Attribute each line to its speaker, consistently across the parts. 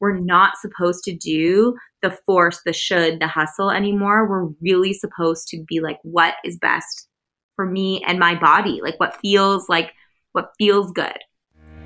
Speaker 1: we're not supposed to do the force, the should, the hustle anymore. We're really supposed to be like, what is best for me and my body? Like what feels like what feels good.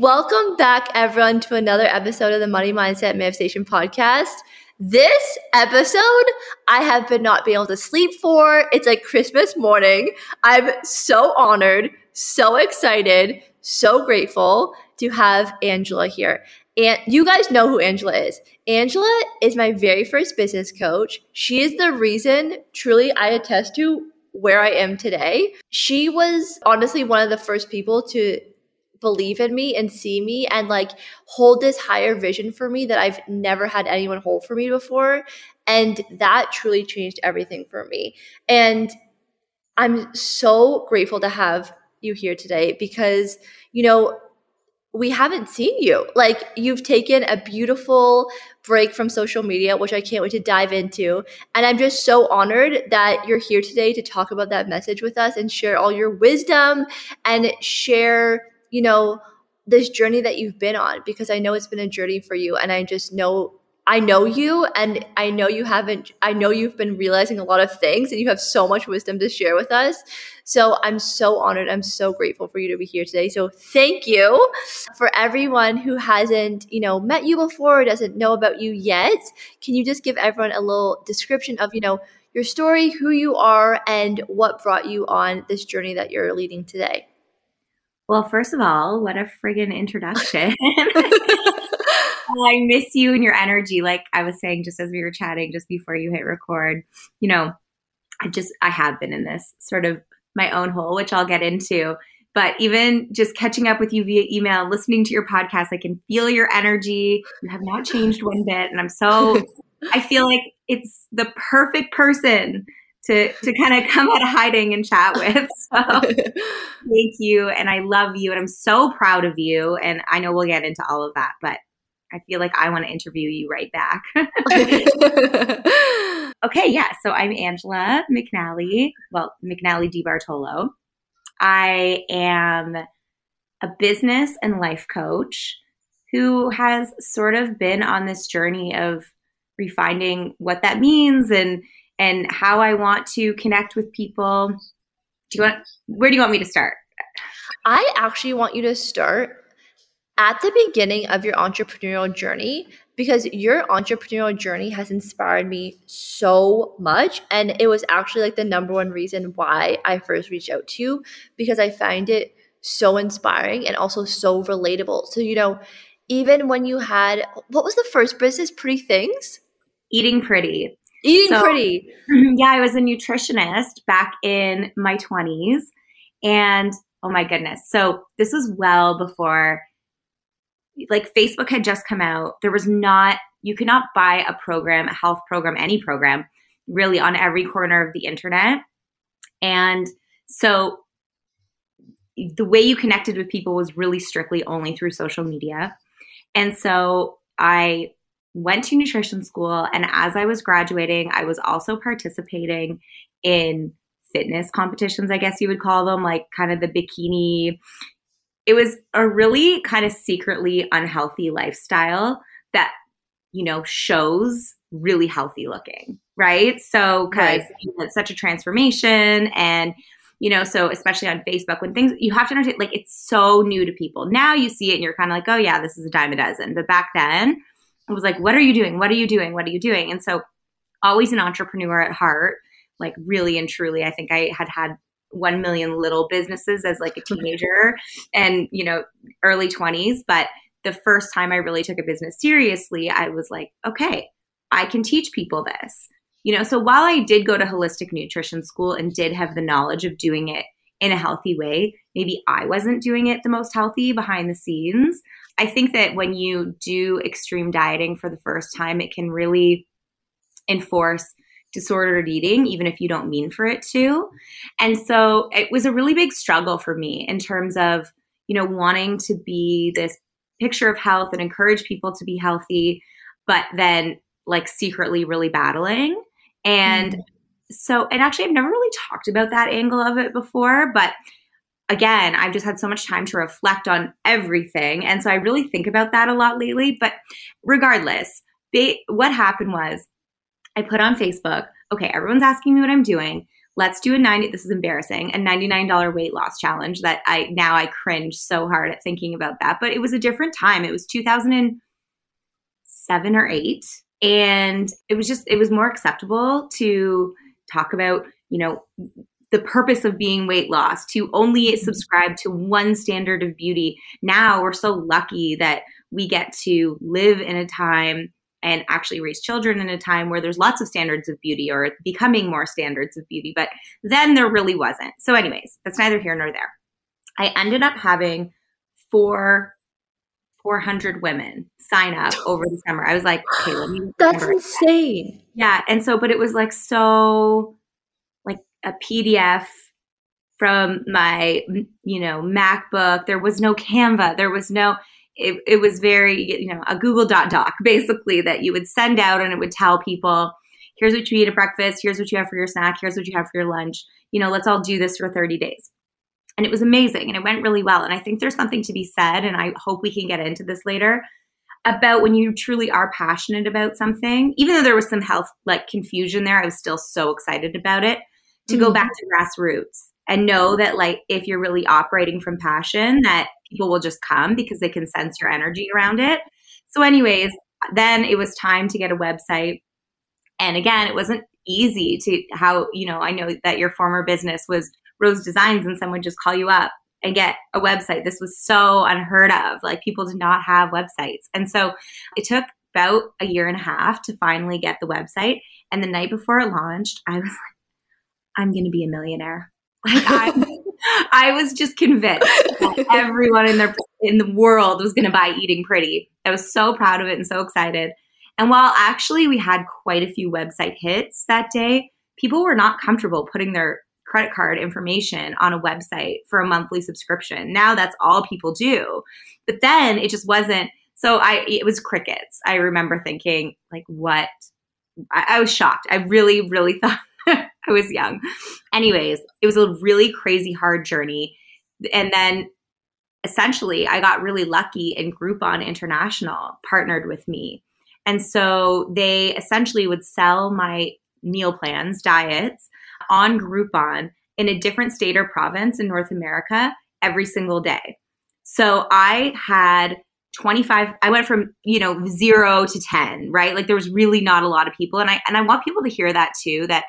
Speaker 2: Welcome back, everyone, to another episode of the Money Mindset Manifestation Podcast. This episode, I have been not being able to sleep for. It's like Christmas morning. I'm so honored, so excited, so grateful to have Angela here. And you guys know who Angela is. Angela is my very first business coach. She is the reason, truly, I attest to where I am today. She was honestly one of the first people to believe in me and see me and like hold this higher vision for me that I've never had anyone hold for me before. And that truly changed everything for me. And I'm so grateful to have you here today because, you know, we haven't seen you. Like, you've taken a beautiful break from social media, which I can't wait to dive into. And I'm just so honored that you're here today to talk about that message with us and share all your wisdom and share you know, this journey that you've been on because I know it's been a journey for you and I just know I know you and I know you haven't I know you've been realizing a lot of things and you have so much wisdom to share with us. So I'm so honored. I'm so grateful for you to be here today. So thank you for everyone who hasn't, you know, met you before or doesn't know about you yet. Can you just give everyone a little description of, you know, your story, who you are and what brought you on this journey that you're leading today?
Speaker 1: Well, first of all, what a friggin' introduction. I miss you and your energy. Like I was saying just as we were chatting just before you hit record, you know, I just, I have been in this sort of my own hole, which I'll get into. But even just catching up with you via email, listening to your podcast, I can feel your energy. You have not changed one bit. And I'm so, I feel like it's the perfect person to to kind of come out of hiding and chat with. So thank you, and I love you, and I'm so proud of you. And I know we'll get into all of that, but I feel like I want to interview you right back. okay, yeah. So I'm Angela McNally. Well, McNally DiBartolo. I am a business and life coach who has sort of been on this journey of refining what that means and and how I want to connect with people. Do you want where do you want me to start?
Speaker 2: I actually want you to start at the beginning of your entrepreneurial journey because your entrepreneurial journey has inspired me so much and it was actually like the number one reason why I first reached out to you because I find it so inspiring and also so relatable. So you know, even when you had what was the first business pretty things?
Speaker 1: Eating pretty.
Speaker 2: Eating so, pretty.
Speaker 1: Yeah, I was a nutritionist back in my 20s. And oh my goodness. So this was well before like Facebook had just come out. There was not, you could not buy a program, a health program, any program really on every corner of the internet. And so the way you connected with people was really strictly only through social media. And so I went to nutrition school. And as I was graduating, I was also participating in fitness competitions, I guess you would call them, like kind of the bikini. It was a really kind of secretly unhealthy lifestyle that, you know, shows really healthy looking, right? So, because right. it's such a transformation and, you know, so especially on Facebook, when things you have to understand, like it's so new to people. Now you see it and you're kind of like, oh yeah, this is a dime a dozen. But back then, I was like, what are you doing? What are you doing? What are you doing? And so, always an entrepreneur at heart, like really and truly, I think I had had 1 million little businesses as like a teenager and, you know, early 20s. But the first time I really took a business seriously, I was like, okay, I can teach people this. You know, so while I did go to holistic nutrition school and did have the knowledge of doing it in a healthy way. Maybe I wasn't doing it the most healthy behind the scenes. I think that when you do extreme dieting for the first time, it can really enforce disordered eating, even if you don't mean for it to. And so it was a really big struggle for me in terms of, you know, wanting to be this picture of health and encourage people to be healthy, but then like secretly really battling. And mm-hmm. So, and actually, I've never really talked about that angle of it before, but again, I've just had so much time to reflect on everything. And so I really think about that a lot lately. But regardless, what happened was I put on Facebook, okay, everyone's asking me what I'm doing. Let's do a 90, this is embarrassing, a $99 weight loss challenge that I now I cringe so hard at thinking about that. But it was a different time. It was 2007 or 8. And it was just, it was more acceptable to talk about, you know, the purpose of being weight loss, to only mm-hmm. subscribe to one standard of beauty. Now we're so lucky that we get to live in a time and actually raise children in a time where there's lots of standards of beauty or becoming more standards of beauty. But then there really wasn't. So, anyways, that's neither here nor there. I ended up having four 400 women sign up over the summer. I was like, okay, let me.
Speaker 2: That's insane.
Speaker 1: That. Yeah. And so, but it was like so, like a PDF from my, you know, MacBook. There was no Canva. There was no, it, it was very, you know, a Google Dot doc basically that you would send out and it would tell people, here's what you eat at breakfast, here's what you have for your snack, here's what you have for your lunch. You know, let's all do this for 30 days. And it was amazing and it went really well. And I think there's something to be said, and I hope we can get into this later about when you truly are passionate about something, even though there was some health like confusion there, I was still so excited about it to mm-hmm. go back to grassroots and know that like if you're really operating from passion that people will just come because they can sense your energy around it. So, anyways, then it was time to get a website. And again, it wasn't easy to how, you know, I know that your former business was Rose Designs and someone just call you up and get a website. This was so unheard of. Like people did not have websites. And so it took about a year and a half to finally get the website. And the night before it launched, I was like, I'm going to be a millionaire. Like I, I was just convinced that everyone in their in the world was going to buy Eating Pretty. I was so proud of it and so excited. And while actually we had quite a few website hits that day, people were not comfortable putting their credit card information on a website for a monthly subscription. Now that's all people do. But then it just wasn't so I it was crickets. I remember thinking like what I, I was shocked. I really, really thought I was young. Anyways, it was a really crazy hard journey. And then essentially, I got really lucky and Groupon International partnered with me. And so they essentially would sell my meal plans, diets on Groupon in a different state or province in North America every single day. So I had 25 I went from, you know, 0 to 10, right? Like there was really not a lot of people and I and I want people to hear that too that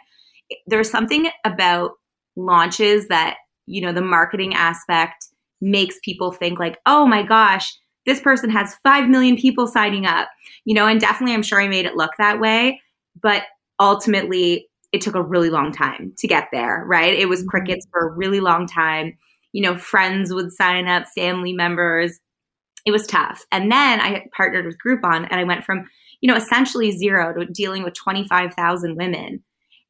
Speaker 1: there's something about launches that, you know, the marketing aspect makes people think like, oh my gosh, this person has 5 million people signing up, you know, and definitely I'm sure I made it look that way. But ultimately, it took a really long time to get there, right? It was mm-hmm. crickets for a really long time. You know, friends would sign up, family members. It was tough. And then I partnered with Groupon and I went from, you know, essentially zero to dealing with 25,000 women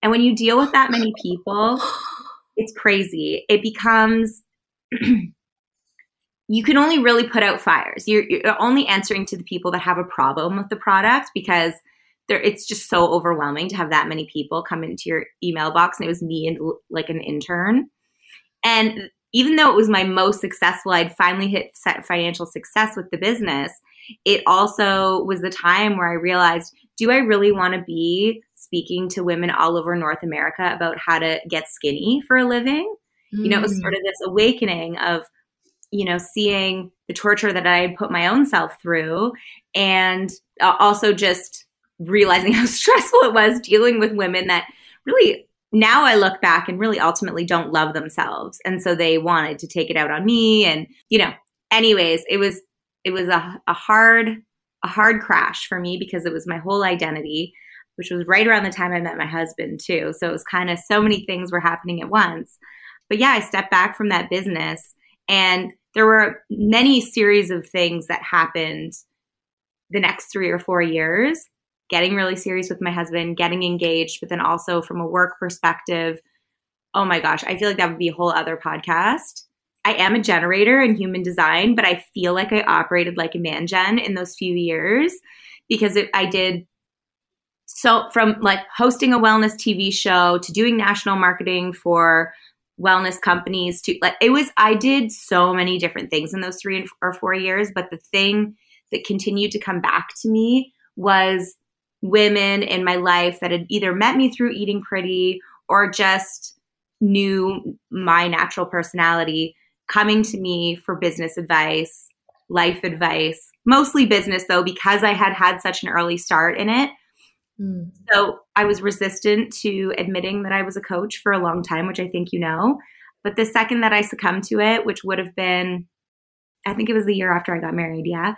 Speaker 1: and when you deal with that many people, it's crazy. It becomes you can only really put out fires. You're, you're, only answering to the people that have a problem with the product because there, it's just so overwhelming to have that many people come into your email box. And it was me and like an intern. And even though it was my most successful, I'd finally hit financial success with the business. It also was the time where I realized, do I really want to be speaking to women all over North America about how to get skinny for a living. Mm. You know, it was sort of this awakening of, you know, seeing the torture that I put my own self through and also just realizing how stressful it was dealing with women that really now I look back and really ultimately don't love themselves. And so they wanted to take it out on me. And, you know, anyways, it was, it was a, a hard, a hard crash for me because it was my whole identity which was right around the time I met my husband, too. So it was kind of so many things were happening at once. but yeah, I stepped back from that business and there were many series of things that happened the next three or four years getting really serious with my husband, getting engaged, but then also from a work perspective. Oh my gosh, I feel like that would be a whole other podcast. I am a generator in human design, but I feel like I operated like a man gen in those few years because it, I did so from like hosting a wellness TV show to doing national marketing for wellness companies to like it was I did so many different things in those 3 or 4 years but the thing that continued to come back to me was women in my life that had either met me through eating pretty or just knew my natural personality coming to me for business advice, life advice, mostly business though, because I had had such an early start in it. Mm. So I was resistant to admitting that I was a coach for a long time, which I think you know. But the second that I succumbed to it, which would have been, I think it was the year after I got married, yeah,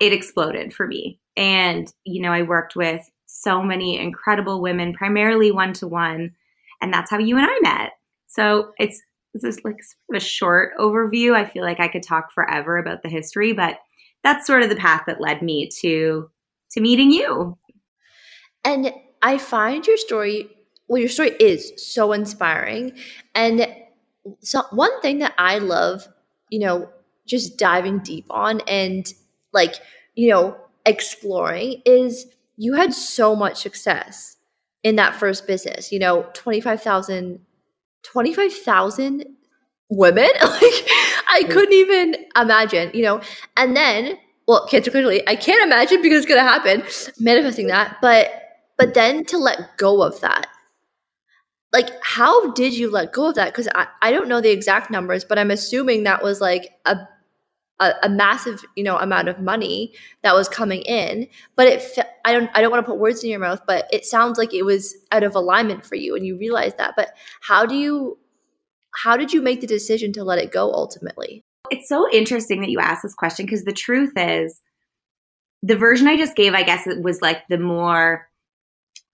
Speaker 1: it exploded for me. And, you know, I worked with so many incredible women, primarily one to one. And that's how you and I met. So it's this is like sort of a short overview. I feel like I could talk forever about the history, but that's sort of the path that led me to to meeting you.
Speaker 2: And I find your story well your story is so inspiring and so one thing that I love, you know, just diving deep on and like, you know, exploring is you had so much success in that first business, you know, 25,000 25,000 women. like I couldn't even imagine, you know. And then, well, cancer clearly, I can't imagine because it's going to happen, manifesting that, but but then to let go of that. Like how did you let go of that? Cuz I I don't know the exact numbers, but I'm assuming that was like a a, a, massive you know amount of money that was coming in but it i don't i don't want to put words in your mouth but it sounds like it was out of alignment for you and you realized that but how do you how did you make the decision to let it go ultimately?
Speaker 1: It's so interesting that you asked this question because the truth is the version i just gave i guess it was like the more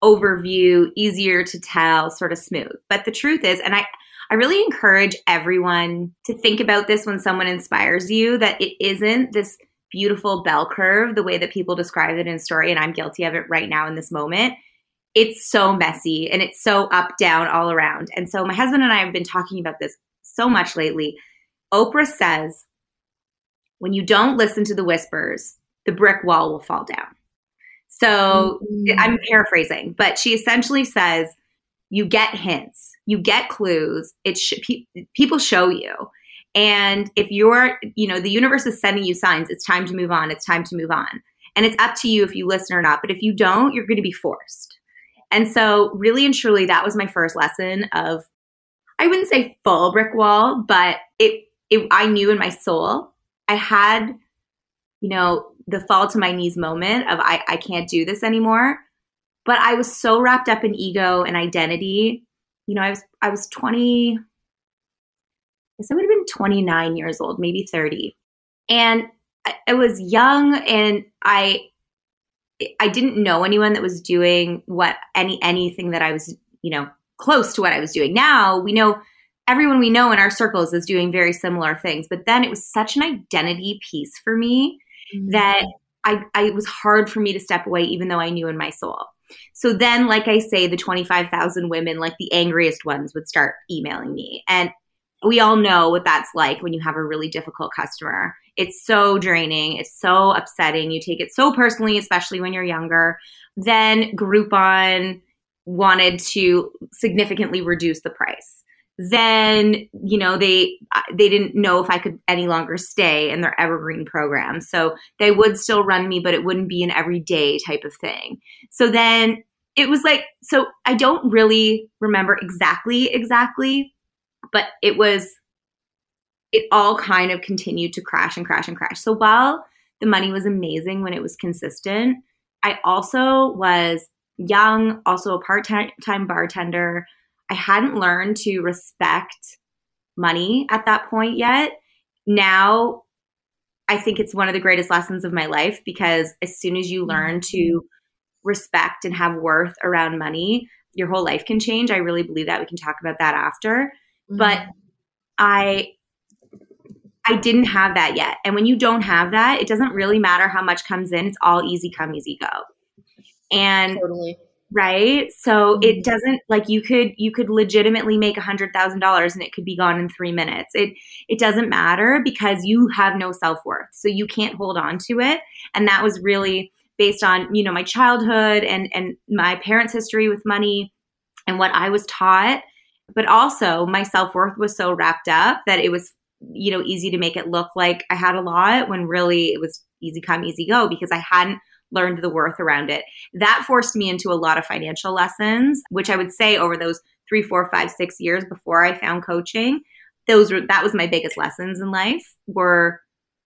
Speaker 1: overview easier to tell sort of smooth but the truth is and i I really encourage everyone to think about this when someone inspires you that it isn't this beautiful bell curve the way that people describe it in story and I'm guilty of it right now in this moment. It's so messy and it's so up down all around. And so my husband and I have been talking about this so much lately. Oprah says when you don't listen to the whispers, the brick wall will fall down. So mm-hmm. I'm paraphrasing, but she essentially says you get hints you get clues it sh- pe- people show you. And if you're you know the universe is sending you signs it's time to move on it's time to move on. And it's up to you if you listen or not but if you don't you're going to be forced. And so really and truly that was my first lesson of i wouldn't say full brick wall but it, it i knew in my soul i had you know the fall to my knees moment of I, I can't do this anymore. But i was so wrapped up in ego and identity you know, I was I was 20 I guess I would have been 29 years old, maybe 30. And I, I was young and I I didn't know anyone that was doing what any anything that I was, you know, close to what I was doing. Now we know everyone we know in our circles is doing very similar things. But then it was such an identity piece for me mm-hmm. that I, I it was hard for me to step away, even though I knew in my soul. So then, like I say, the 25,000 women, like the angriest ones, would start emailing me. And we all know what that's like when you have a really difficult customer. It's so draining, it's so upsetting. You take it so personally, especially when you're younger. Then Groupon wanted to significantly reduce the price then you know they they didn't know if I could any longer stay in their evergreen program. So they would still run me, but it wouldn't be an everyday type of thing. So then it was like so I don't really remember exactly exactly, but it was it all kind of continued to crash and crash and crash. So while the money was amazing when it was consistent, I also was young, also a part-time bartender I hadn't learned to respect money at that point yet. Now, I think it's one of the greatest lessons of my life because as soon as you learn to mm-hmm. respect and have worth around money, your whole life can change. I really believe that. We can talk about that after. Mm-hmm. But I I didn't have that yet. And when you don't have that, it doesn't really matter how much comes in. It's all easy come, easy go. And
Speaker 2: Totally.
Speaker 1: Right? So
Speaker 2: Mhm.
Speaker 1: it doesn't like you could you could legitimately make a hundred thousand dollars and it could be gone in three minutes. It it doesn't matter because you have no self worth, so you can't hold on to it. And that was really based on you know my childhood and and my parents' history with money and what I was taught. But also my self worth was so wrapped up that it was you know easy to make it look like I had a lot when really it was easy come easy go because I hadn't learned the worth around it that forced me into a lot of financial lessons, which I would say over those three, four, five, six years before I found coaching, those were that was my biggest lessons in life were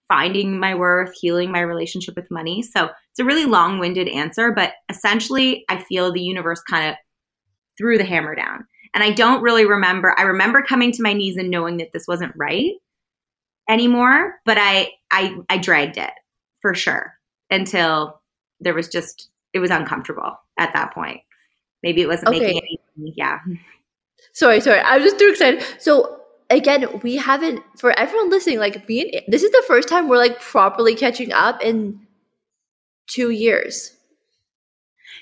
Speaker 1: finding my worth, healing my relationship with money. So it's a really long-winded answer, but essentially I feel the universe kind of threw the hammer down. And I don't really remember. I remember coming to my knees and knowing that this wasn't right anymore, but I I I dragged it for sure until there was just it was uncomfortable at that point. Maybe it wasn't
Speaker 2: Okay.
Speaker 1: making any yeah.
Speaker 2: Sorry, sorry. I was just too excited. So again, we haven't for everyone listening, like me and this is the first time we're like properly catching up in two years.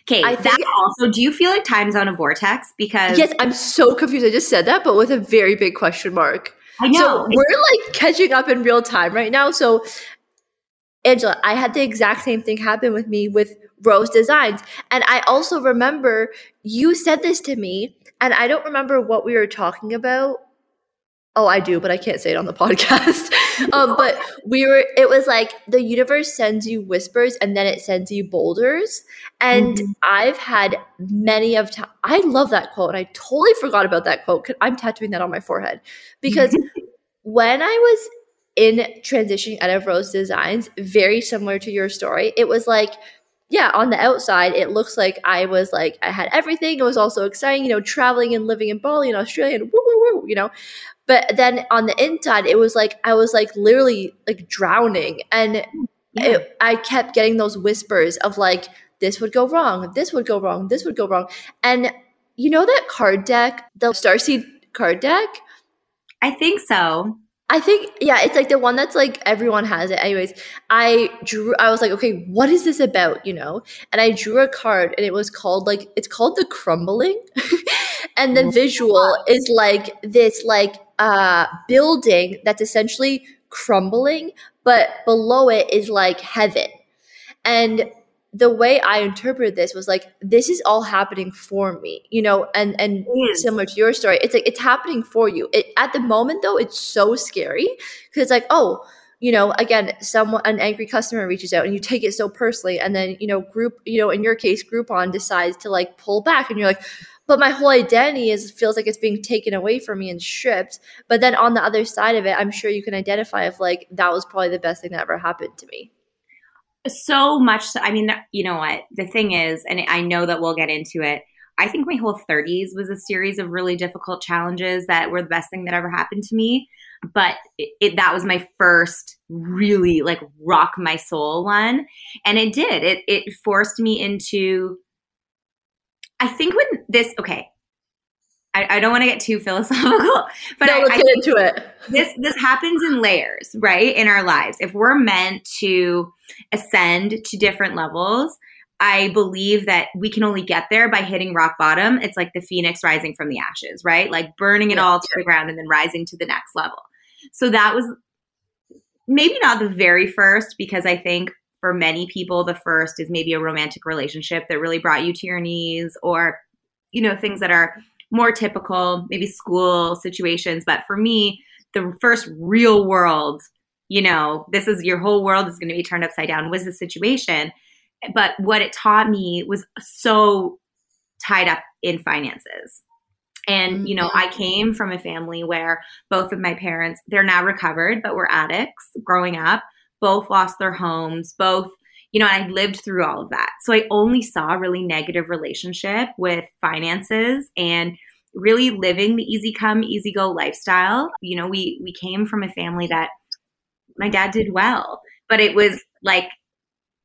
Speaker 1: Okay,
Speaker 2: I
Speaker 1: that
Speaker 2: think-
Speaker 1: also do you feel like time's on a vortex? Because
Speaker 2: Yes, I'm so confused. I just said that, but with a very big question mark.
Speaker 1: I know
Speaker 2: So we're like catching up in real time right now. So, Angela, I had the exact same thing happen with me with Rose Designs. And I also remember you said this to me, and I don't remember what we were talking about. Oh, I do, but I can't say it on the podcast. um, but we were, it was like the universe sends you whispers and then it sends you boulders. And
Speaker 1: Mhm.
Speaker 2: I've had many of. I love that quote. and I totally forgot about that quote. I'm tattooing that on my forehead because when I was in transitioning out of Rose Designs, very similar to your story, it was like, yeah, on the outside, it looks like I was like, I had everything. It was also exciting, you know, traveling and living in Bali and Australia and woo, woo, woo, you know. But then on the inside, it was like, I was like literally like drowning. And
Speaker 1: Yeah.
Speaker 2: it, I kept getting those whispers of like, this would go wrong, this would go wrong, this would go wrong. And you know that card deck, the Starseed card deck?
Speaker 1: I think so.
Speaker 2: I think yeah, it's like the one that's like everyone has it. Anyways, I drew I was like, okay, what is this about, you know? And I drew a card and it was called like it's called the crumbling. and the visual is like this like uh building that's essentially crumbling, but below it is like heaven. And the way I interpreted this was like this is all happening for me, you know, and and
Speaker 1: is.
Speaker 2: similar to your story, it's like it's happening for you. It at the moment though, it's so scary because it's like, oh, you know, again, someone an angry customer reaches out and you take it so personally, and then you know, group, you know, in your case, Groupon decides to like pull back, and you're like, but my whole identity is feels like it's being taken away from me and stripped. But then on the other side of it, I'm sure you can identify if like that was probably the best thing that ever happened to me.
Speaker 1: So much so, i mean you know what? The thing is and i know that we'll get into it i think my whole 30s was a series of really difficult challenges that were the best thing that ever happened to me. But it, it, that was my first really like rock my soul one. And it did. It it forced me into i think when this okay I, I don't want to get too philosophical, but
Speaker 2: no,
Speaker 1: I,
Speaker 2: let's
Speaker 1: I
Speaker 2: get into it.
Speaker 1: this this happens in layers right in our lives. If we're meant to ascend to different levels i believe that we can only get there by hitting rock bottom. It's like the phoenix rising from the ashes right? Like burning it all to the ground and then rising to the next level. So that was maybe not the very first because i think for many people the first is maybe a romantic relationship that really brought you to your knees or you know things that are more typical maybe school situations but for me the first real world, you know, this is your whole world is going to be turned upside down was the situation. But what it taught me was so tied up in finances. And, you know, I mm-hmm. came from a family where both of my parents, they're now recovered, but were addicts growing up, both lost their homes, both, you know, I lived through all of that. So I only saw a really negative relationship with finances and really living the easy come easy go lifestyle you know we we came from a family that my dad did well but it was like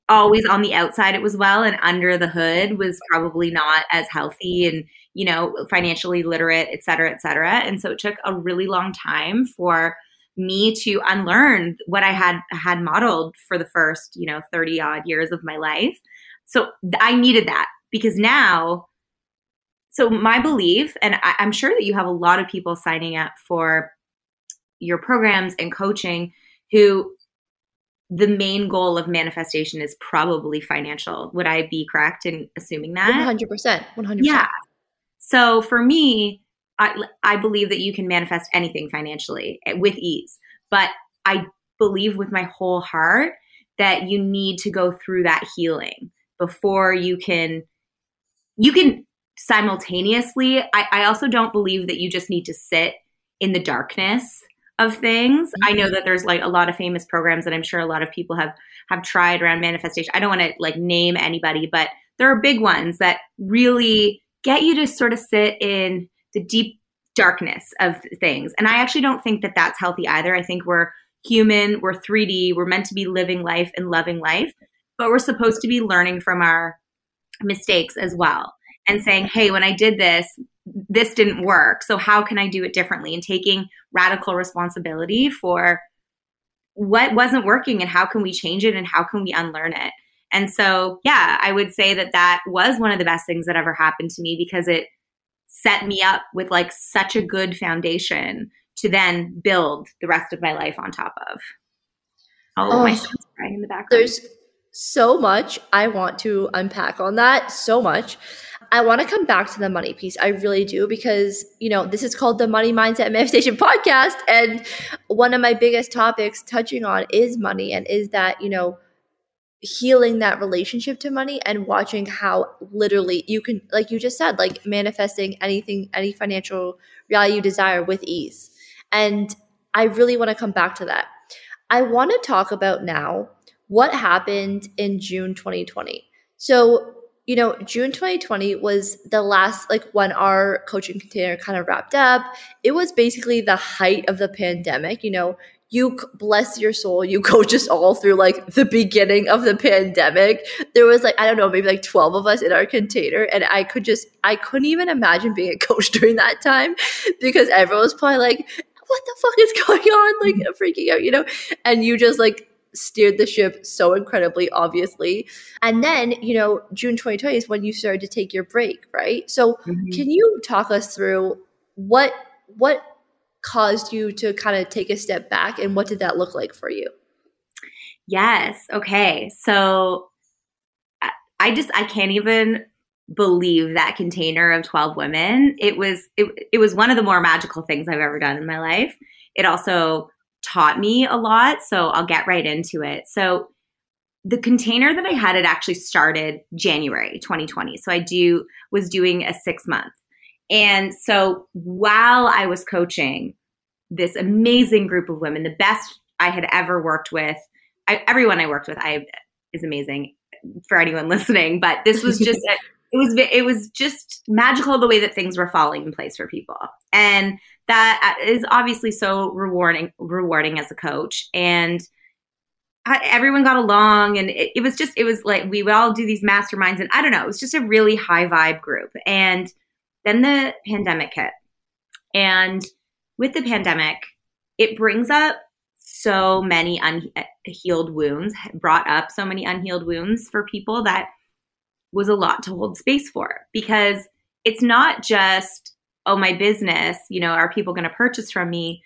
Speaker 1: always on the outside it was well and under the hood was probably not as healthy and you know financially literate et cetera et cetera and so it took a really long time for me to unlearn what i had had modeled for the first you know 30 odd years of my life so i needed that because now so my belief and I, i'm sure that you have a lot of people signing up for your programs and coaching who the main goal of manifestation is probably financial. Would I be correct in assuming that?
Speaker 2: 100%. 100%.
Speaker 1: Yeah. So for me, I, I believe that you can manifest anything financially eh, with ease. But I believe with my whole heart that you need to go through that healing before you can you can simultaneously I, I also don't believe that you just need to sit in the darkness of things. I know mm-hmm. that there's like a lot of famous programs that I'm sure a lot of people have have tried around manifestation. I don't want to like name anybody, but there are big ones that really get you to sort of sit in the deep darkness of things. And I actually don't think that that's healthy either. I think we're human, we're 3D, we're meant to be living life and loving life, but we're supposed to be learning from our mistakes as well and saying, "Hey, when I did this, this didn't work. So how can I do it differently? And taking radical responsibility for what wasn't working and how can we change it and how can we unlearn it. And so, yeah, I would say that that was one of the best things that ever happened to me because it set me up with like such a good foundation to then build the rest of my life on top of. Oh, oh my son's crying in the background.
Speaker 2: There's so much I want to unpack on that. So much. I want to come back to the money piece. I really do because, you know, this is called the Money Mindset Manifestation Podcast. And one of my biggest topics touching on is money and is that, you know, healing that relationship to money and watching how literally you can, like you just said, like manifesting anything, any financial reality you desire with ease. And I really want to come back to that. I want to talk about now what happened in June 2020. So you know, June 2020 was the last, like when our coaching container kind of wrapped up. It was basically the height of the pandemic. You know, you bless your soul, you coach us all through like the beginning of the pandemic. There was like, I don't know, maybe like 12 of us in our container. And I could just, I couldn't even imagine being a coach during that time because everyone was probably like, what the fuck is going on? Like mm-hmm. freaking out, you know? And you just like steered the ship so incredibly obviously. And then you know june 2020 is when you started to take your break right? So mm-hmm. can you talk us through what what caused you to kind of take a step back and what did that look like for you?
Speaker 1: Yes. Okay. So i just i can't even believe that container of 12 women. It was it, it was one of the more magical things i've ever done in my life. It also taught me a lot. So I'll get right into it. So the container that I had it actually started January 2020. So I do was doing a six month. And so while I was coaching this amazing group of women, the best I had ever worked with, I, everyone I worked with, I is amazing for anyone listening. But this was just it was it was just magical the way that things were falling in place for people. And that uh, is obviously so rewarding rewarding as a coach. And I, everyone got along and it, it was just it was like we would all do these masterminds and i don't know it was just a really high vibe group. And then the pandemic hit. And with the pandemic it brings up so many unhealed uh, wounds brought up so many unhealed wounds for people that was a lot to hold space for because it's not just, oh, my business, you know, are people going to purchase from me?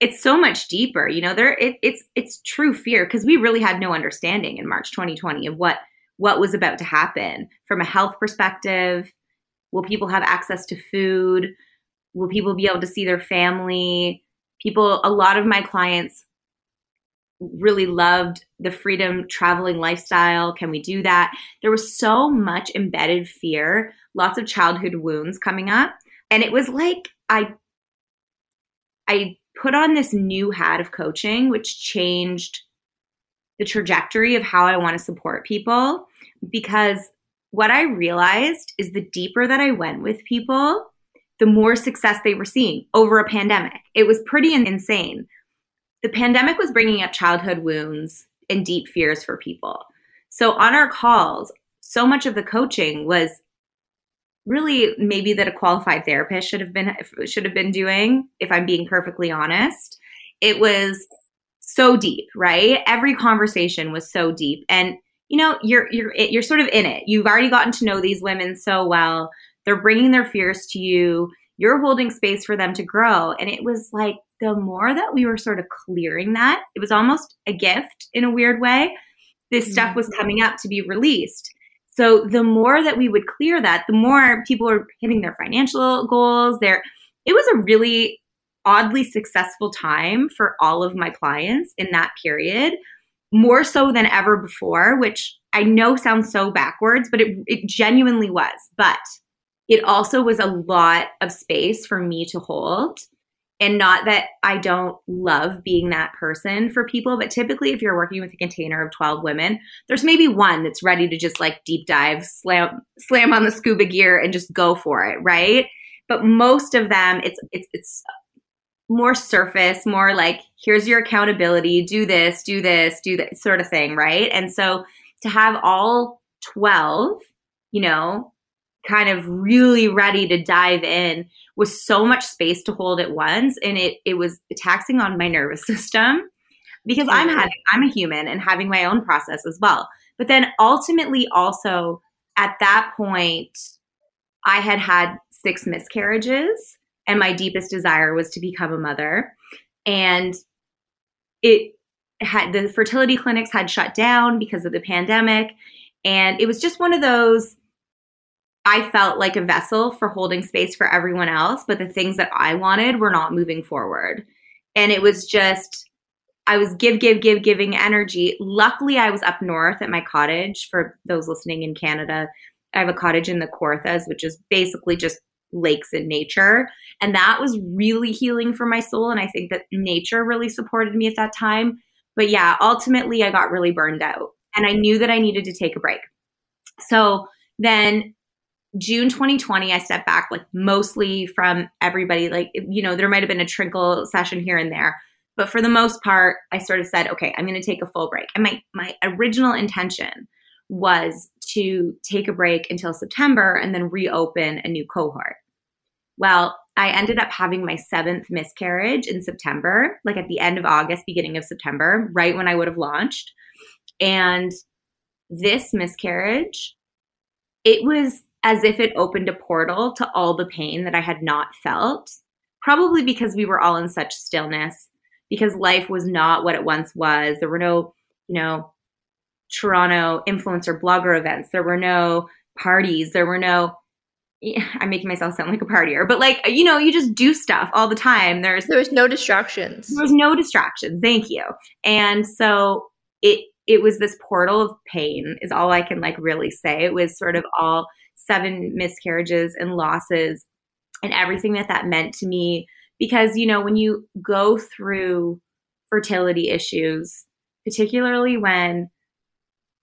Speaker 1: It's so much deeper, you know, there it, it's it's true fear because we really had no understanding in March 2020 of what what was about to happen from a health perspective. Will people have access to food? Will people be able to see their family? People, a lot of my clients really loved the freedom traveling lifestyle. Can we do that? There was so much embedded fear, lots of childhood wounds coming up. And it was like I I put on this new hat of coaching, which changed the trajectory of how I want to support people. Because what I realized is the deeper that I went with people, the more success they were seeing over a pandemic. It was pretty insane the pandemic was bringing up childhood wounds and deep fears for people. So on our calls, so much of the coaching was really maybe that a qualified therapist should have been should have been doing if I'm being perfectly honest. It was so deep, right? Every conversation was so deep and you know, you're you're you're sort of in it. You've already gotten to know these women so well. They're bringing their fears to you. You're holding space for them to grow and it was like the more that we were sort of clearing that, it was almost a gift in a weird way. This mm-hmm. stuff was coming up to be released. So the more that we would clear that, the more people were hitting their financial goals. There, it was a really oddly successful time for all of my clients in that period, more so than ever before, which I know sounds so backwards, but it, it genuinely was. But it also was a lot of space for me to hold and not that I don't love being that person for people, but typically if you're working with a container of 12 women, there's maybe one that's ready to just like deep dive, slam slam on the scuba gear and just go for it, right? But most of them it's it's it's more surface, more like here's your accountability, do this, do this, do that sort of thing, right? And so to have all 12, you know, kind of really ready to dive in with so much space to hold at once. And it it was taxing on my nervous system because I'm having I'm a human and having my own process as well. But then ultimately also at that point I had had six miscarriages and my deepest desire was to become a mother. And it had the fertility clinics had shut down because of the pandemic. And it was just one of those I felt like a vessel for holding space for everyone else, but the things that I wanted were not moving forward. And it was just, I was give, give, give, giving energy. Luckily, I was up north at my cottage. For those listening in Canada, I have a cottage in the Kawarthas, which is basically just lakes and nature. And that was really healing for my soul. And I think that nature really supported me at that time. But yeah, ultimately, I got really burned out and I knew that I needed to take a break. So then June 2020, I stepped back like mostly from everybody. Like, you know, there might have been a trinkle session here and there. But for the most part, I sort of said, okay, I'm going to take a full break. And my, my original intention was to take a break until September and then reopen a new cohort. Well, I ended up having my seventh miscarriage in September, like at the end of August, beginning of September, right when I would have launched. And this miscarriage, it was as if it opened a portal to all the pain that I had not felt. Probably because we were all in such stillness, because life was not what it once was. There were no, you know, Toronto influencer blogger events. There were no parties. There were no, I'm making myself sound like a partier, but like, you know, you just do stuff all the time. There's,
Speaker 2: there was no distractions.
Speaker 1: There was no distractions. Thank you. And so it, it was this portal of pain is all I can like really say. It was sort of all seven miscarriages and losses and everything that that meant to me. Because you know when you go through fertility issues particularly when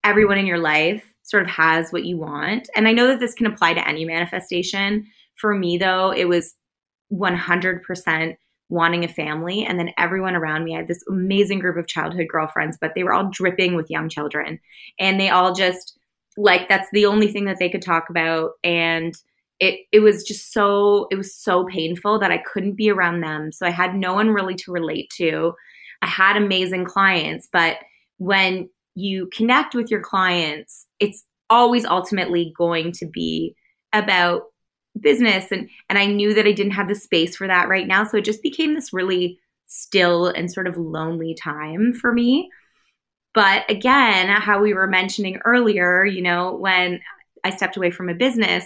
Speaker 1: everyone in your life sort of has what you want and i know that this can apply to any manifestation. For me though it was 100% wanting a family and then everyone around me I had this amazing group of childhood girlfriends but they were all dripping with young children and they all just like that's the only thing that they could talk about and it it was just so it was so painful that I couldn't be around them. So I had no one really to relate to. I had amazing clients, but when you connect with your clients, it's always ultimately going to be about business and and I knew that I didn't have the space for that right now, so it just became this really still and sort of lonely time for me. But again, how we were mentioning earlier, you know, when I stepped away from a business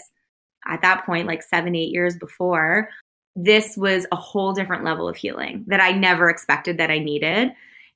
Speaker 1: at that point, like seven, eight years before, this was a whole different level of healing that I never expected that I needed.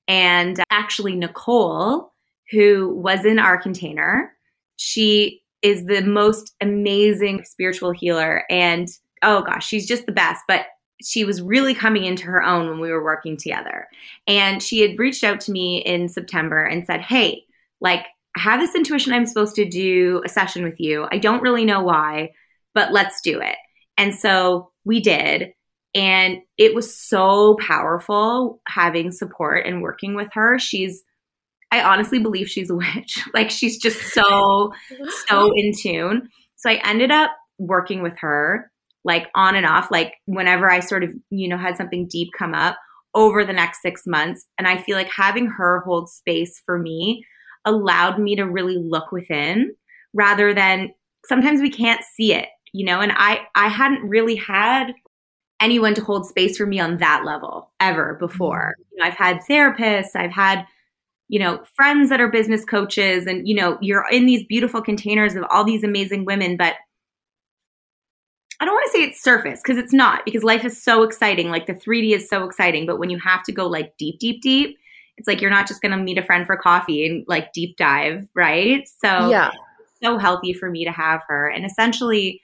Speaker 1: And actually, Nicole, who was in our container, she is the most amazing spiritual healer. And oh gosh, she's just the best. But she was really coming into her own when we were working together. And she had reached out to me in September and said, Hey, like, I have this intuition I'm supposed to do a session with you. I don't really know why, but let's do it. And so we did. And it was so powerful having support and working with her. She's I honestly believe she's a witch. Like she's just so, so in tune. So I ended up working with her like on and off, like whenever I sort of, you know, had something deep come up over the next six months. And I feel like having her hold space for me allowed me to really look within rather than sometimes we can't see it, you know, and I I hadn't really had anyone to hold space for me on that level ever before. Mm-hmm. You know, I've had therapists, I've had you know, friends that are business coaches and you know, you're in these beautiful containers of all these amazing women, but I don't want to say it's surface because it's not because life is so exciting. Like the 3D is so exciting, but when you have to go like deep, deep, deep, it's like you're not just going to meet a friend for coffee and like deep dive, right? So
Speaker 2: yeah,
Speaker 1: so healthy for me to have her. And essentially,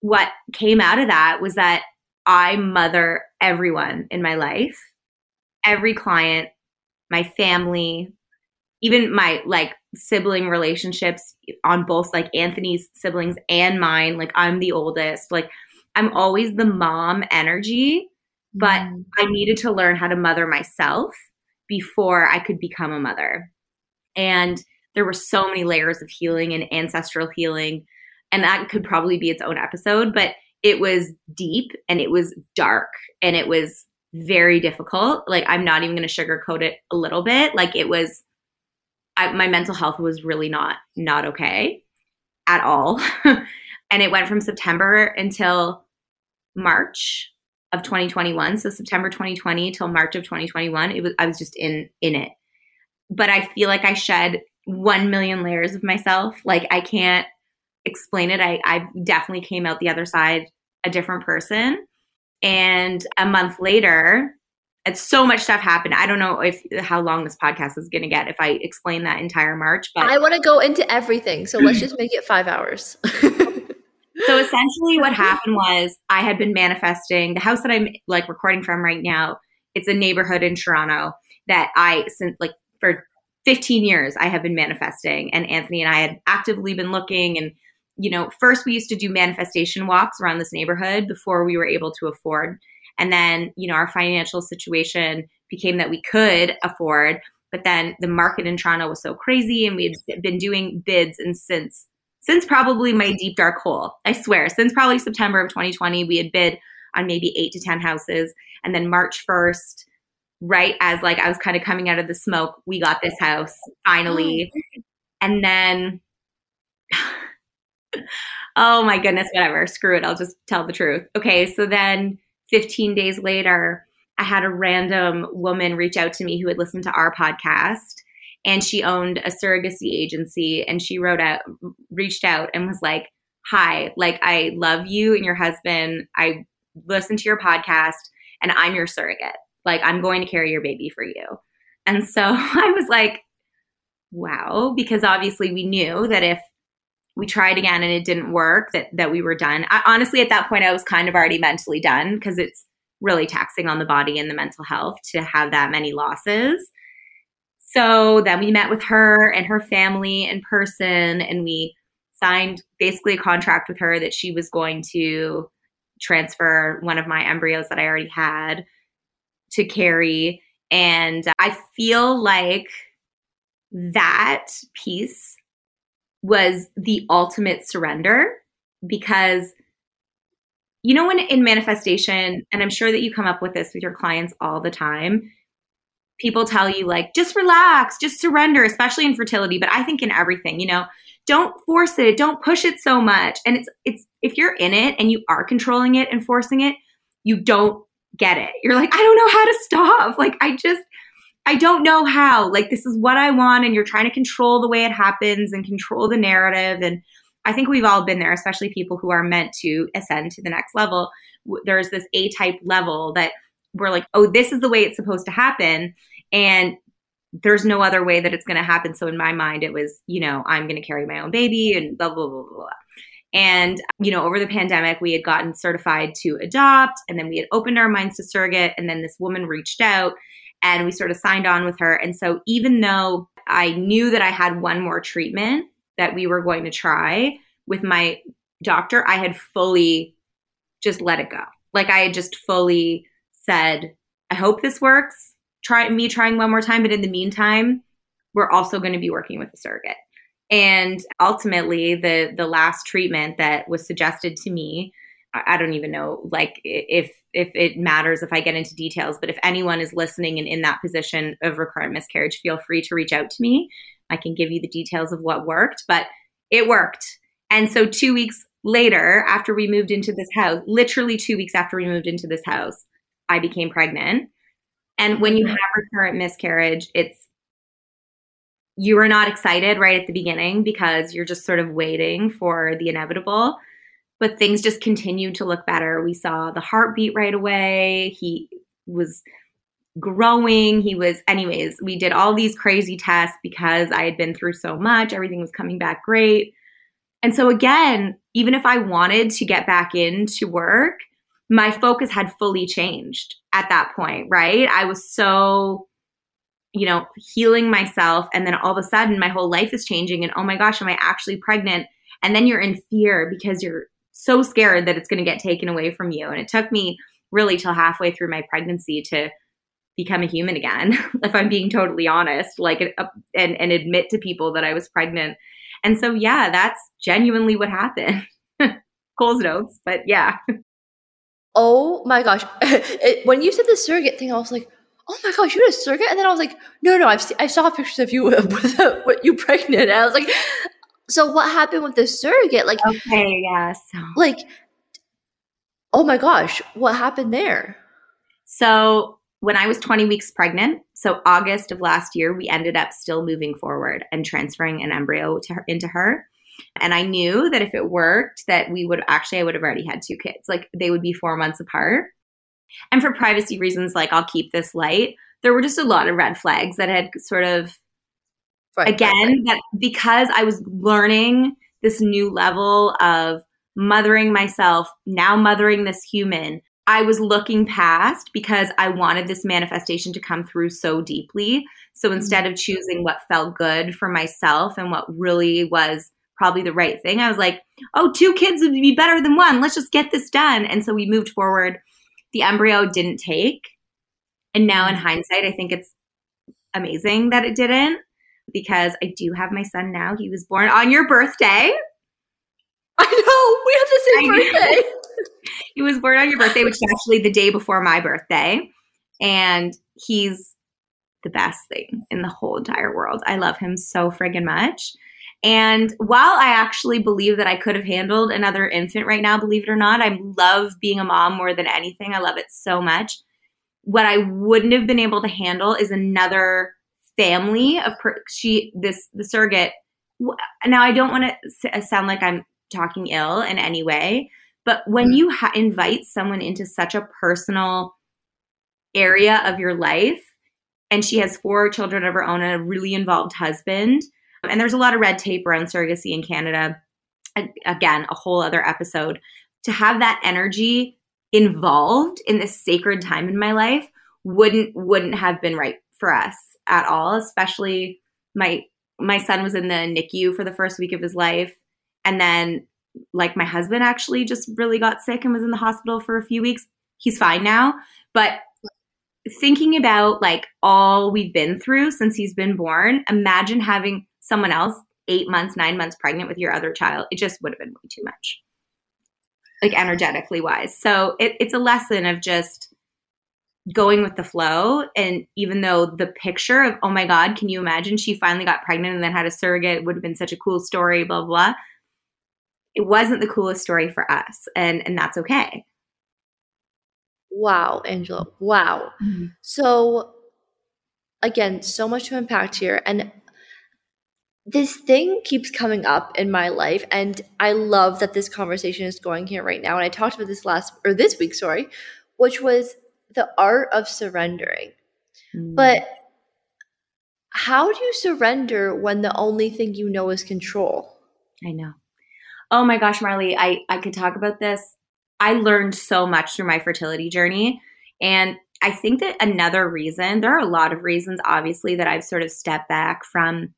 Speaker 1: what came out of that was that I mother everyone in my life, every client, my family, even my like sibling relationships on both like Anthony's siblings and mine. Like I'm the oldest. Like I'm always the mom energy, but mm. I needed to learn how to mother myself before I could become a mother. And there were so many layers of healing and ancestral healing. And that could probably be its own episode, but it was deep and it was dark and it was very difficult. Like, I'm not even going to sugarcoat it a little bit. Like, it was I, my mental health was really not not okay at all. and it went from September until March of 2021. So September 2020 till March of 2021, it was I was just in in it. But I feel like I shed 1 million layers of myself. Like I can't explain it. I I definitely came out the other side a different person. And a month later, it's so much stuff happened. I don't know if how long this podcast is going to get if I explain that entire March, but
Speaker 2: I want to go into everything. So let's just make it 5 hours.
Speaker 1: so essentially what happened was I had been manifesting the house that I'm like recording from right now. It's a neighborhood in Toronto that I since like for 15 years I have been manifesting and Anthony and I had actively been looking and you know, first we used to do manifestation walks around this neighborhood before we were able to afford and then, you know, our financial situation became that we could afford, but then the market in Toronto was so crazy and we had been doing bids and since since probably my deep dark hole. I swear, since probably September of 2020, we had bid on maybe 8 to 10 houses and then March 1st right as like I was kind of coming out of the smoke, we got this house finally. Oh. And then oh my goodness, whatever. Screw it. I'll just tell the truth. Okay, so then 15 days later, I had a random woman reach out to me who had listened to our podcast and she owned a surrogacy agency and she wrote out reached out and was like, "Hi, like I love you and your husband. I listened to your podcast and I'm your surrogate. Like I'm going to carry your baby for you." And so I was like, "Wow," because obviously we knew that if we tried again and it didn't work that that we were done. I, honestly at that point i was kind of already mentally done because it's really taxing on the body and the mental health to have that many losses. So then we met with her and her family in person and we signed basically a contract with her that she was going to transfer one of my embryos that i already had to carry and i feel like that piece was the ultimate surrender because you know when in manifestation and i'm sure that you come up with this with your clients all the time people tell you like just relax just surrender especially in fertility but i think in everything you know don't force it don't push it so much. And it's it's if you're in it and you are controlling it and forcing it you don't get it. You're like i don't know how to stop. Like i just I don't know how. Like, this is what I want, and you're trying to control the way it happens and control the narrative. And I think we've all been there, especially people who are meant to ascend to the next level. There's this A type level that we're like, oh, this is the way it's supposed to happen. And there's no other way that it's going to happen. So in my mind, it was, you know, I'm going to carry my own baby and blah, blah, blah, blah, blah. And, you know, over the pandemic, we had gotten certified to adopt, and then we had opened our minds to surrogate. And then this woman reached out and we sort of signed on with her. And so even though I knew that I had one more treatment that we were going to try with my doctor, I had fully just let it go. Like I had just fully said, I hope this works. Try me trying one more time, but in the meantime, we're also going to be working with a surrogate. And ultimately, the the last treatment that was suggested to me, I don't even know like if if it matters if I get into details, but if anyone is listening and in that position of recurrent miscarriage, feel free to reach out to me. I can give you the details of what worked, but it worked. And so 2 weeks later, after we moved into this house, literally 2 weeks after we moved into this house, I became pregnant. And when you have recurrent miscarriage, it's you are not excited right at the beginning because you're just sort of waiting for the inevitable. But things just continued to look better. We saw the heartbeat right away. He was growing. He was, anyways, we did all these crazy tests because I had been through so much. Everything was coming back great. And so, again, even if I wanted to get back into work, my focus had fully changed at that point, right? I was so you know, healing myself. And then all of a sudden, my whole life is changing. And oh my gosh, am I actually pregnant? And then you're in fear because you're so scared that it's going to get taken away from you. And it took me really till halfway through my pregnancy to become a human again, if I'm being totally honest, like, uh, and, and admit to people that I was pregnant. And so, yeah, that's genuinely what happened. Coles Notes, but yeah.
Speaker 2: Oh my gosh. It, when you said the surrogate thing, I was like, oh my gosh, you're a surrogate? And then I was like, no, no, I've I saw pictures of you with, with you pregnant. And I was like, so what happened with the surrogate? Like,
Speaker 1: okay, yeah. So.
Speaker 2: Like, oh my gosh, what happened there?
Speaker 1: So when I was 20 weeks pregnant, so August of last year, we ended up still moving forward and transferring an embryo to her, into her. And I knew that if it worked, that we would actually, I would have already had two kids. Like they would be four months apart. And for privacy reasons, like I'll keep this light. There were just a lot of red flags that had sort of, right, again, right, right. that because I was learning this new level of mothering myself, now mothering this human, I was looking past because I wanted this manifestation to come through so deeply. So mm-hmm. instead of choosing what felt good for myself and what really was probably the right thing, I was like, oh, two kids would be better than one. Let's just get this done. And so we moved forward the embryo didn't take. And now in mm. hindsight, I think it's amazing that it didn't because I do have my son now. He was born on your birthday.
Speaker 2: I know. We have the same birthday.
Speaker 1: he was born on your birthday, which is actually the day before my birthday. And he's the best thing in the whole entire world. I love him so friggin' much. And while I actually believe that I could have handled another infant right now, believe it or not, I love being a mom more than anything. I love it so much. What I wouldn't have been able to handle is another family of per- she this the surrogate. Now I don't want to sound like I'm talking ill in any way, but when mm-hmm. you ha- invite someone into such a personal area of your life, and she has four children of her own and a really involved husband and there's a lot of red tape around surrogacy in Canada. Again, a whole other episode. To have that energy involved in this sacred time in my life wouldn't wouldn't have been right for us at all, especially my my son was in the NICU for the first week of his life and then like my husband actually just really got sick and was in the hospital for a few weeks. He's fine now, but thinking about like all we've been through since he's been born, imagine having someone else eight months, nine months pregnant with your other child, it just would have been way too much, like energetically wise. So it, it's a lesson of just going with the flow. And even though the picture of, oh my God, can you imagine she finally got pregnant and then had a surrogate would have been such a cool story, blah, blah. It wasn't the coolest story for us. And, and that's okay.
Speaker 2: Wow, Angela. Wow. Mm-hmm. So, again, so much to impact here. And this thing keeps coming up in my life and i love that this conversation is going here right now and i talked about this last or this week sorry which was the art of surrendering. Mm. but how do you surrender when the only thing you know is control?
Speaker 1: I know. Oh my gosh marley i i could talk about this. I learned so much through my fertility journey. And i think that another reason there are a lot of reasons obviously that i've sort of stepped back from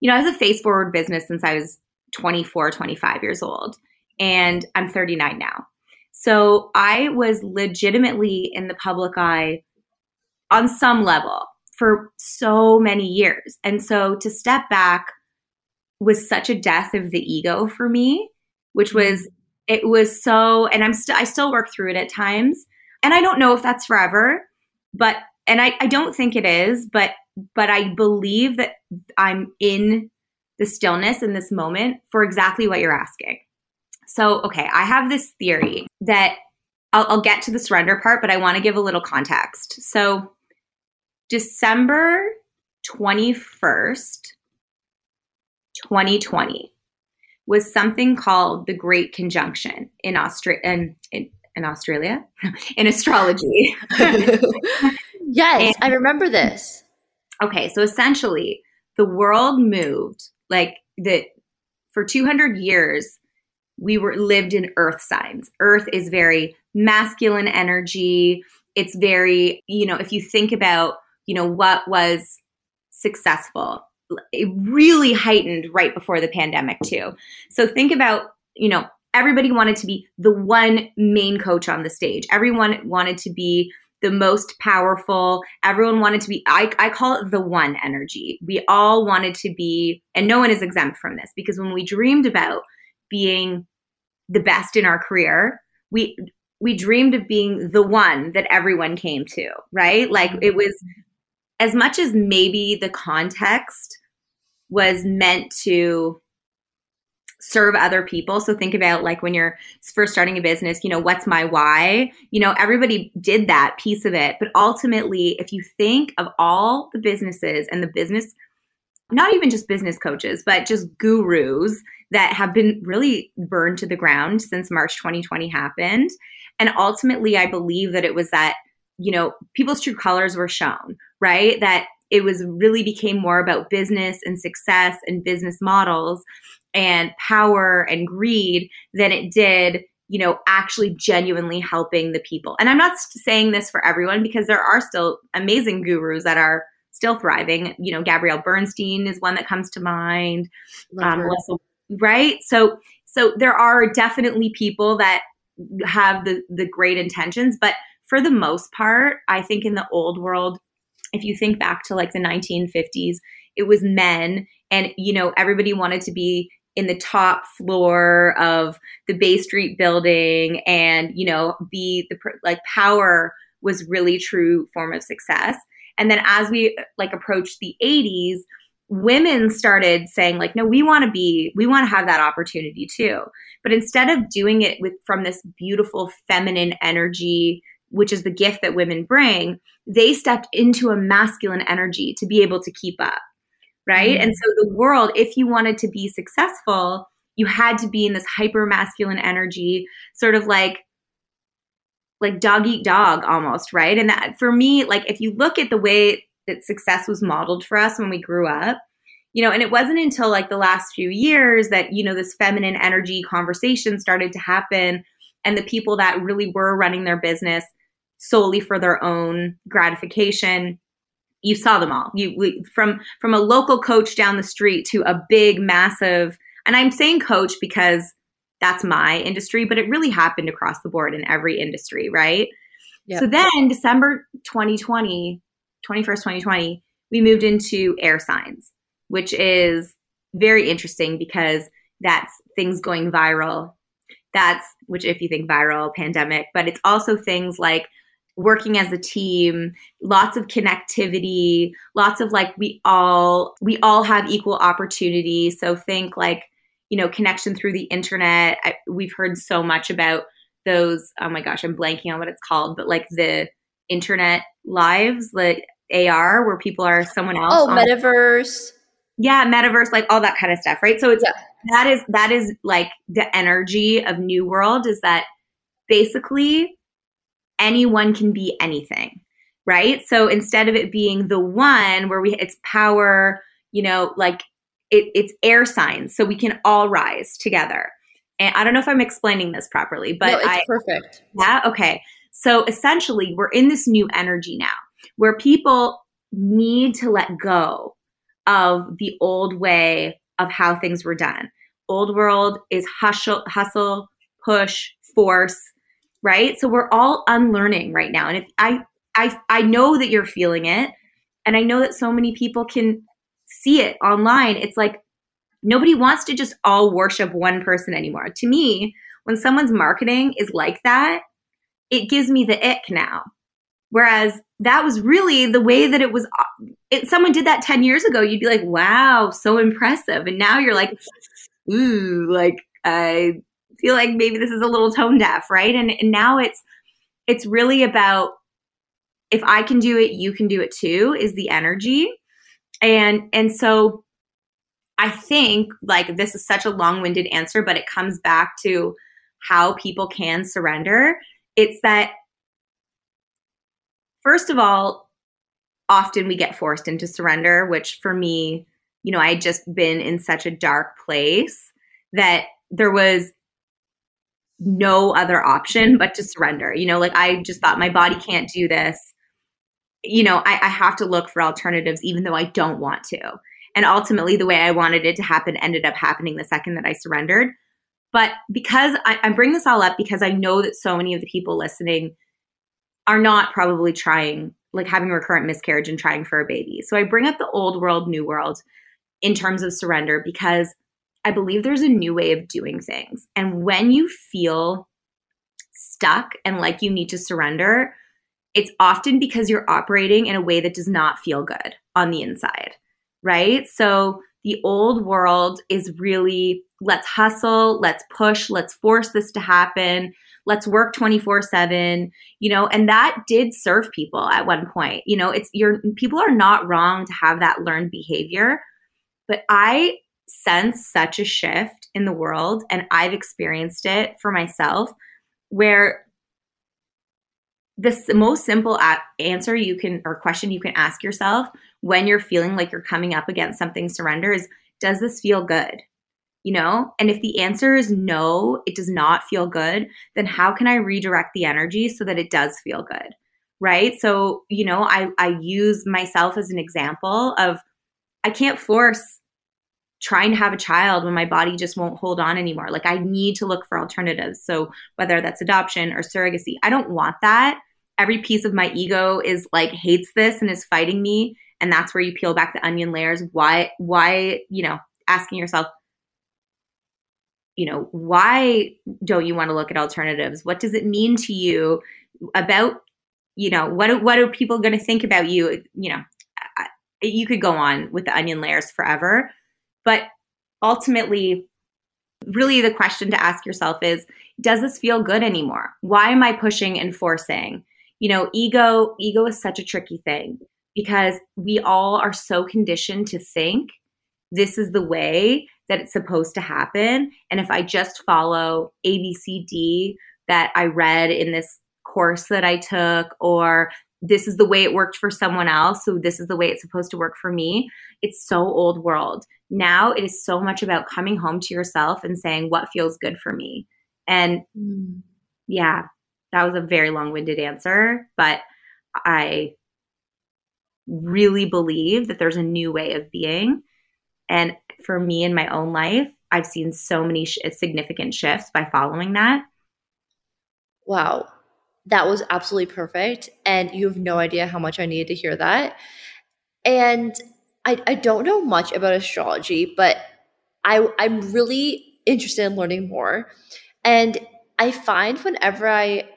Speaker 1: you know, I was a face forward business since I was 24, 25 years old, and I'm 39 now. So I was legitimately in the public eye on some level for so many years. And so to step back was such a death of the ego for me, which mm-hmm. was it was so and I'm still I still work through it at times. And I don't know if that's forever, but and I, I don't think it is, but but I believe that I'm in the stillness in this moment for exactly what you're asking. So, okay, I have this theory that I'll, I'll get to the surrender part, but I want to give a little context. So, December 21st, 2020 was something called the Great Conjunction in Australia. In, in, in Australia, in astrology.
Speaker 2: yes, and, I remember this.
Speaker 1: Okay, so essentially, the world moved like that for 200 years. We were lived in earth signs. Earth is very masculine energy. It's very, you know, if you think about, you know, what was successful, it really heightened right before the pandemic, too. So think about, you know, everybody wanted to be the one main coach on the stage. Everyone wanted to be the most powerful. Everyone wanted to be, I, I call it the one energy. We all wanted to be, and no one is exempt from this because when we dreamed about being the best in our career, we we dreamed of being the one that everyone came to, right? Like it mm-hmm. was as much as maybe the context was meant to serve other people. So think about like when you're first starting a business, you know, what's my why? You know, everybody did that piece of it. But ultimately, if you think of all the businesses and the business, not even just business coaches, but just gurus that have been really burned to the ground since March 2020 happened. And ultimately, I believe that it was that, you know, people's true colors were shown, right? That it was really became more about business and success and business models and power and greed than it did you know actually genuinely helping the people and i'm not saying this for everyone because there are still amazing gurus that are still thriving. You know gabrielle bernstein is one that comes to mind. Um, Melissa, right? So so there are definitely people that have the the great intentions but for the most part i think in the old world if you think back to like the 1950s it was men and you know everybody wanted to be in the top floor of the Bay Street building and, you know, be the like power was really true form of success. And then as we like approached the 80s, women started saying like no we want to be we want to have that opportunity too but instead of doing it with from this beautiful feminine energy which is the gift that women bring they stepped into a masculine energy to be able to keep up right? Mm-hmm. And so the world, if you wanted to be successful, you had to be in this hyper masculine energy, sort of like like dog eat dog almost, right? And that for me, like if you look at the way that success was modeled for us when we grew up, you know, and it wasn't until like the last few years that, you know, this feminine energy conversation started to happen and the people that really were running their business solely for their own gratification you saw them all. You we, from from a local coach down the street to a big, massive. And I'm saying coach because that's my industry, but it really happened across the board in every industry, right? Yep. So then December 2020, 21st, 2020, we moved into air signs, which is very interesting because that's things going viral. That's which if you think viral pandemic, but it's also things like working as a team lots of connectivity lots of like we all we all have equal opportunity so think like you know connection through the internet I, we've heard so much about those oh my gosh i'm blanking on what it's called but like the internet lives like ar where people are someone else
Speaker 2: oh metaverse
Speaker 1: yeah metaverse like all that kind of stuff right so it's yeah. that is that is like the energy of new world is that basically anyone can be anything, right? So instead of it being the one where we it's power, you know, like it, it's air signs, so we can all rise together. And I don't know if I'm explaining this properly, but
Speaker 2: no, it's
Speaker 1: I,
Speaker 2: perfect.
Speaker 1: Yeah. Okay. So essentially, we're in this new energy now where people need to let go of the old way of how things were done. Old world is hustle, hustle, push, force, right? So we're all unlearning right now. And if I I I know that you're feeling it and I know that so many people can see it online. It's like nobody wants to just all worship one person anymore. To me, when someone's marketing is like that, it gives me the ick now. Whereas that was really the way that it was. It, someone did that 10 years ago, you'd be like, wow, so impressive. And now you're like, ooh, like, I feel like maybe this is a little tone deaf, right? And, and now it's, it's really about if I can do it, you can do it too, is the energy. And, and so I think like this is such a long winded answer, but it comes back to how people can surrender. It's that first of all, often we get forced into surrender, which for me, you know, I had just been in such a dark place that there was no other option but to surrender. You know, like I just thought my body can't do this. You know, I, I have to look for alternatives even though I don't want to. And ultimately, the way I wanted it to happen ended up happening the second that I surrendered. But because I, I bring this all up because I know that so many of the people listening are not probably trying, like having recurrent miscarriage and trying for a baby. So I bring up the old world, new world in terms of surrender because I believe there's a new way of doing things. And when you feel stuck and like you need to surrender, it's often because you're operating in a way that does not feel good on the inside, right? So the old world is really let's hustle, let's push, let's force this to happen let's work 24 7 you know and that did serve people at one point you know it's your people are not wrong to have that learned behavior but i sense such a shift in the world and i've experienced it for myself where the most simple answer you can or question you can ask yourself when you're feeling like you're coming up against something surrender is does this feel good you know? And if the answer is no, it does not feel good, then how can I redirect the energy so that it does feel good? Right? So, you know, I I use myself as an example of I can't force trying to have a child when my body just won't hold on anymore. Like I need to look for alternatives. So whether that's adoption or surrogacy, I don't want that. Every piece of my ego is like hates this and is fighting me and that's where you peel back the onion layers. Why why, you know, asking yourself you know, why don't you want to look at alternatives? What does it mean to you about, you know, what what are people going to think about you? You know, you could go on with the onion layers forever, but ultimately, really the question to ask yourself is, does this feel good anymore? Why am I pushing and forcing? You know, ego ego is such a tricky thing because we all are so conditioned to think this is the way that it's supposed to happen. And if I just follow ABCD that I read in this course that I took, or this is the way it worked for someone else, so this is the way it's supposed to work for me, it's so old world. Now it is so much about coming home to yourself and saying, what feels good for me? And mm. yeah, that was a very long winded answer, but I really believe that there's a new way of being. And for me in my own life, I've seen so many sh- significant shifts by following that.
Speaker 2: Wow. That was absolutely perfect. And you have no idea how much I needed to hear that. And I, I don't know much about astrology, but I, I'm really interested in learning more. And I find whenever I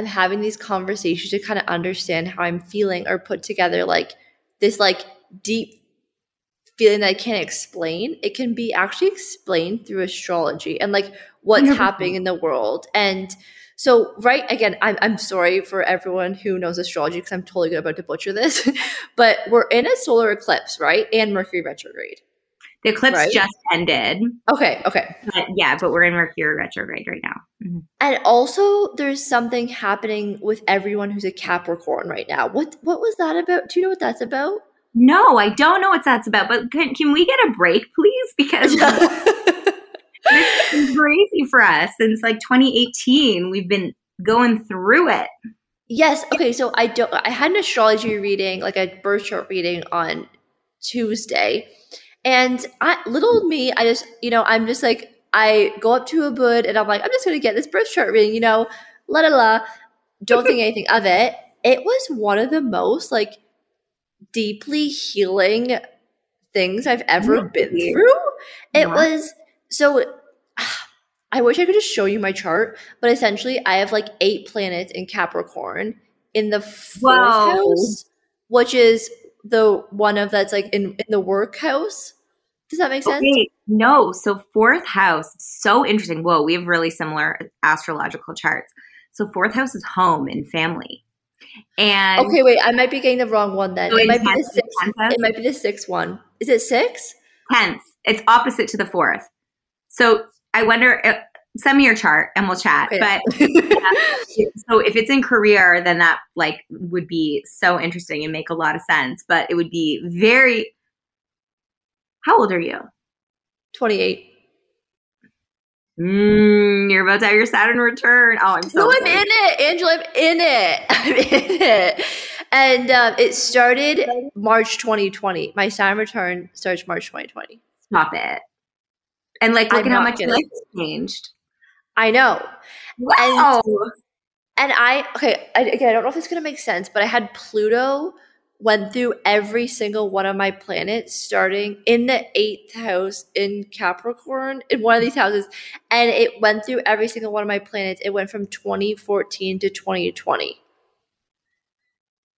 Speaker 2: am having these conversations to kind of understand how I'm feeling or put together like this like deep feeling that I can't explain, it can be actually explained through astrology and like what's happening in the world. And so, right again, I'm I'm sorry for everyone who knows astrology because I'm totally about to butcher this, but we're in a solar eclipse, right? And Mercury retrograde.
Speaker 1: The eclipse right? just ended.
Speaker 2: Okay, okay.
Speaker 1: But yeah, but we're in Mercury retrograde right now.
Speaker 2: Mm-hmm. And also there's something happening with everyone who's a Capricorn right now. What what was that about? Do you know what that's about?
Speaker 1: No, I don't know what that's about. But can, can we get a break, please? Because this is crazy for us since like 2018. We've been going through it.
Speaker 2: Yes. Okay. So I don't. I had an astrology reading, like a birth chart reading on Tuesday, and I, little me, I just, you know, I'm just like, I go up to a bud and I'm like, I'm just gonna get this birth chart reading, you know, la la la. Don't think anything of it. It was one of the most like deeply healing things I've ever been through. It was so I wish I could just show you my chart, but essentially I have like eight planets in Capricorn in the fourth
Speaker 1: Whoa.
Speaker 2: house, which is the one of that's like in, in the workhouse? Does that make sense?
Speaker 1: Okay, no. So fourth house, so interesting. Whoa, we have really similar astrological charts. So fourth house is home and family, and
Speaker 2: Okay, wait, I might be getting the wrong one then.
Speaker 1: So
Speaker 2: It might be the sixth.
Speaker 1: tenth?
Speaker 2: It might be the sixth one. Is it six?
Speaker 1: tenth. It's opposite to the fourth. So I wonder. uh, Send me your chart and we'll chat.
Speaker 2: Okay.
Speaker 1: But so if it's in career, then that like would be so interesting and make a lot of sense. But it would be very. How old are you?
Speaker 2: 28.
Speaker 1: Mm, you're about to have your Saturn return. Oh, I'm so.
Speaker 2: No, I'm in it, Angela. I'm in it. I'm in it. And um, it started March 2020. My Saturn return starts March 2020.
Speaker 1: Stop it. And like, look
Speaker 2: I'm
Speaker 1: at how much your life changed.
Speaker 2: I know.
Speaker 1: Wow.
Speaker 2: And I, okay, I, again, I don't know if it's going to make sense, but I had Pluto went through every single one of my planets starting in the eighth house in Capricorn, in one of these houses. And it went through every single one of my planets. It went from 2014 to 2020.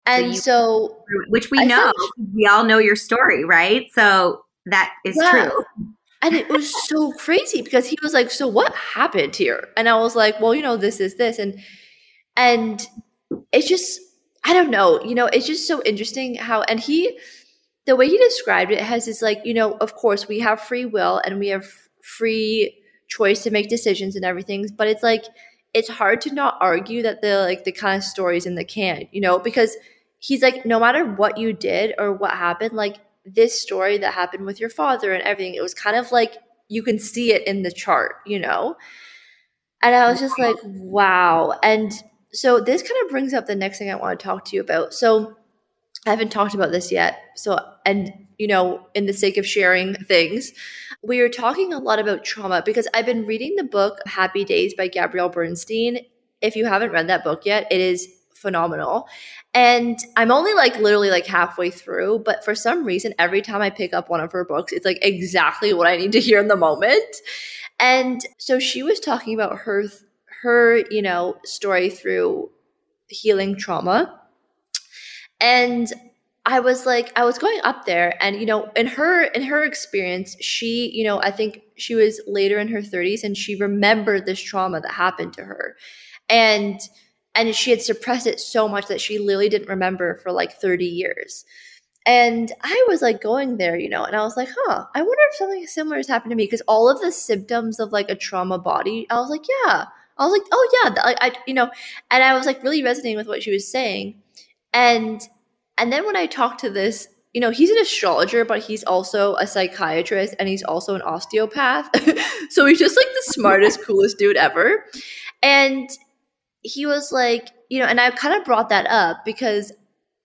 Speaker 2: And
Speaker 1: you-
Speaker 2: so
Speaker 1: Which we
Speaker 2: I
Speaker 1: know. We all know your story, right? So that is
Speaker 2: Yeah.
Speaker 1: true.
Speaker 2: And it was so crazy because he was like, "So what happened here?" And I was like, "Well, you know, this is this." And and it's just I don't know, you know, it's just so interesting how and he the way he described it has this like, you know, of course we have free will and we have free choice to make decisions and everything, but it's like it's hard to not argue that the like the kind of stories in the can, you know, because he's like no matter what you did or what happened, like this story that happened with your father and everything, it was kind of like you can see it in the chart, you know? And I was just like, wow. And so this kind of brings up the next thing I want to talk to you about. So I haven't talked about this yet. So, and, you know, in the sake of sharing things, we are talking a lot about trauma because I've been reading the book Happy Days by Gabrielle Bernstein. If you haven't read that book yet, it is phenomenal. And I'm only like literally like halfway through, but for some reason, every time I pick up one of her books, it's like exactly what I need to hear in the moment. And so she was talking about her her, you know, story through healing trauma. And I was like, I was going up there, and you know, in her in her experience, she, you know, I think she was later in her 30s, and she remembered this trauma that happened to her, and and she had suppressed it so much that she literally didn't remember for like 30 years. And I was like going there, you know, and I was like, huh, I wonder if something similar has happened to me because all of the symptoms of like a trauma body, I was like, yeah. I was like, oh yeah, I, I, you know, and I was like really resonating with what she was saying, and and then when I talked to this, you know, he's an astrologer, but he's also a psychiatrist and he's also an osteopath, so he's just like the smartest, coolest dude ever, and he was like, you know, and I kind of brought that up because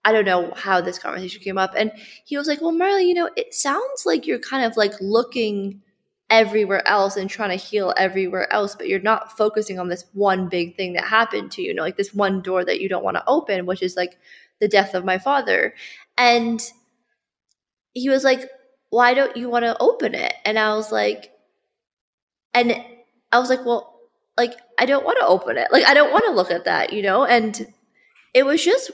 Speaker 2: I don't know how this conversation came up. And he was like, Well, Marley, you know, it sounds like you're kind of like looking everywhere else and trying to heal everywhere else, but you're not focusing on this one big thing that happened to you, you know, like this one door that you don't want to open, which is like the death of my father. And he was like, Why don't you want to open it? And I was like, and I was like, Well, like I don't want to open it. Like I don't want to look at that, you know? And it was just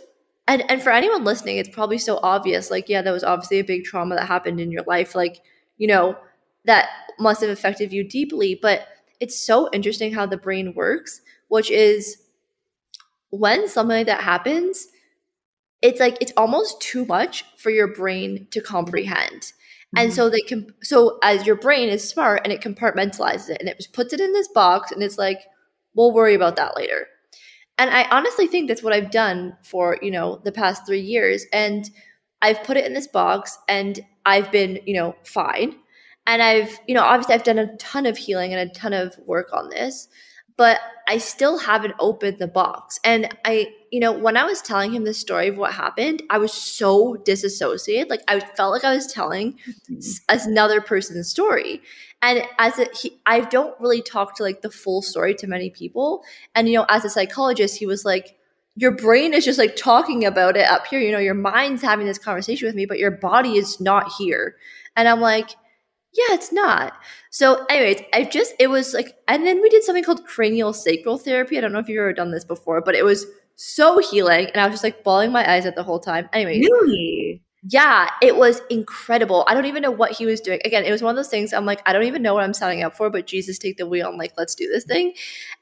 Speaker 2: and and for anyone listening, it's probably so obvious. Like, yeah, that was obviously a big trauma that happened in your life. Like, you know, that must have affected you deeply. But it's so interesting how the brain works, which is when something like that happens, it's like it's almost too much for your brain to comprehend. And mm-hmm. so they can so as your brain is smart and it compartmentalizes it and it just puts it in this box and it's like, we'll worry about that later. And I honestly think that's what I've done for, you know, the past three years. And I've put it in this box and I've been, you know, fine. And I've, you know, obviously I've done a ton of healing and a ton of work on this, but I still haven't opened the box. And I, you know, when I was telling him the story of what happened, I was so disassociated. Like I felt like I was telling mm-hmm. s- another person's story. And as a, he, I don't really talk to like the full story to many people. And you know, as a psychologist, he was like, your brain is just like talking about it up here. You know, your mind's having this conversation with me, but your body is not here. And I'm like, yeah, it's not. So, anyways, I just, it was like, and then we did something called cranial sacral therapy. I don't know if you've ever done this before, but it was so healing. And I was just like bawling my eyes out the whole time. Anyway.
Speaker 1: Really?
Speaker 2: Yeah, it was incredible. I don't even know what he was doing. Again, it was one of those things I'm like, I don't even know what I'm signing up for, but Jesus, take the wheel. I'm like, let's do this thing.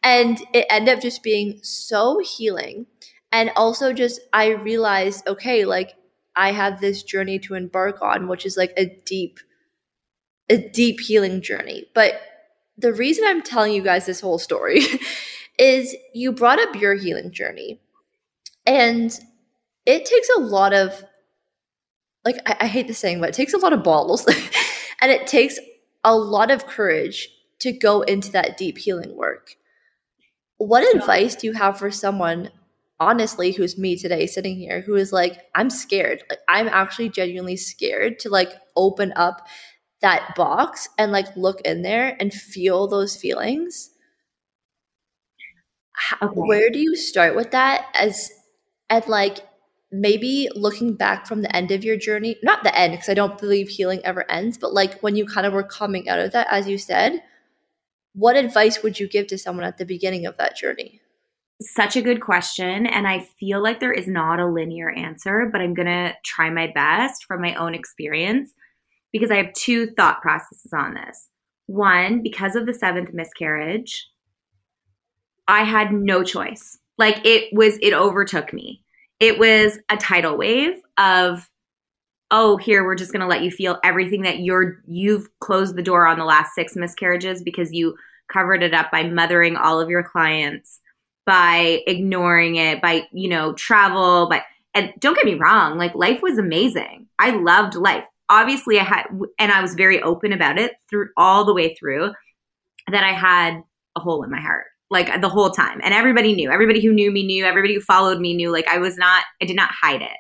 Speaker 2: And it ended up just being so healing. And also, just I realized, okay, like I have this journey to embark on, which is like a deep, a deep healing journey. But the reason I'm telling you guys this whole story is you brought up your healing journey. And it takes a lot of like I, I hate the saying, but it takes a lot of balls and it takes a lot of courage to go into that deep healing work. What advice do you have for someone, honestly, who's me today sitting here, who is like, I'm scared. Like I'm actually genuinely scared to like open up that box and like look in there and feel those feelings. Okay. Where do you start with that as and like maybe looking back from the end of your journey, not the end, because I don't believe healing ever ends, but like when you kind of were coming out of that, as you said, what advice would you give to someone at the beginning of that journey?
Speaker 1: Such a good question. And I feel like there is not a linear answer, but I'm going to try my best from my own experience because I have two thought processes on this. One, because of the seventh miscarriage, I had no choice. Like it was, it overtook me it was a tidal wave of oh here we're just going to let you feel everything that you're you've closed the door on the last six miscarriages because you covered it up by mothering all of your clients by ignoring it by you know travel by and don't get me wrong like life was amazing i loved life obviously i had and i was very open about it through all the way through that i had a hole in my heart like the whole time. And everybody knew. Everybody who knew me knew. Everybody who followed me knew. Like I was not, I did not hide it.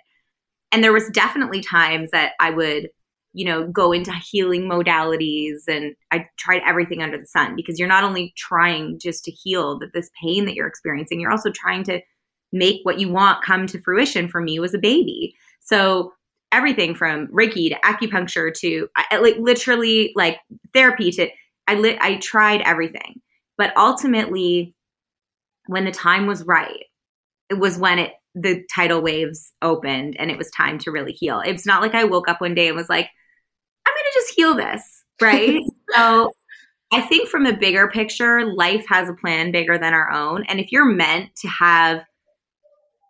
Speaker 1: And there was definitely times that I would, you know, go into healing modalities and I tried everything under the sun because you're not only trying just to heal that this pain that you're experiencing, you're also trying to make what you want come to fruition for me was a baby. So everything from Reiki to acupuncture to like literally like therapy to I lit I tried everything but ultimately, when the time was right, it was when it the tidal waves opened and it was time to really heal. It's not like I woke up one day and was like, I'm going to just heal this, right? so I think from the bigger picture, life has a plan bigger than our own. And if you're meant to have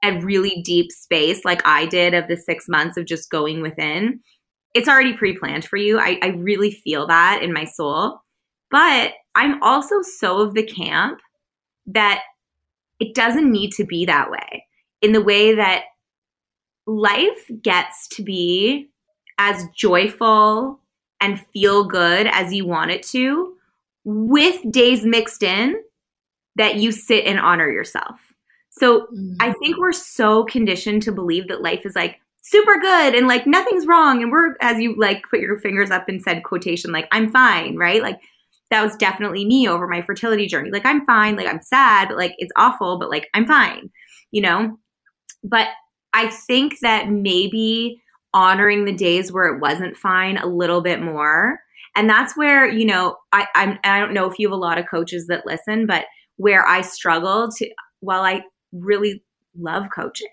Speaker 1: a really deep space like I did of the six months of just going within, it's already pre planned for you. I, I really feel that in my soul. But I'm also so of the camp that it doesn't need to be that way in the way that life gets to be as joyful and feel good as you want it to with days mixed in that you sit and honor yourself. So mm-hmm. I think we're so conditioned to believe that life is like super good and like nothing's wrong and we're as you like put your fingers up and said quotation like I'm fine, right? Like that was definitely me over my fertility journey. Like, I'm fine. Like, I'm sad, but like, it's awful, but like, I'm fine, you know? But I think that maybe honoring the days where it wasn't fine a little bit more. And that's where, you know, I, I'm, I don't know if you have a lot of coaches that listen, but where I struggle to, while I really love coaching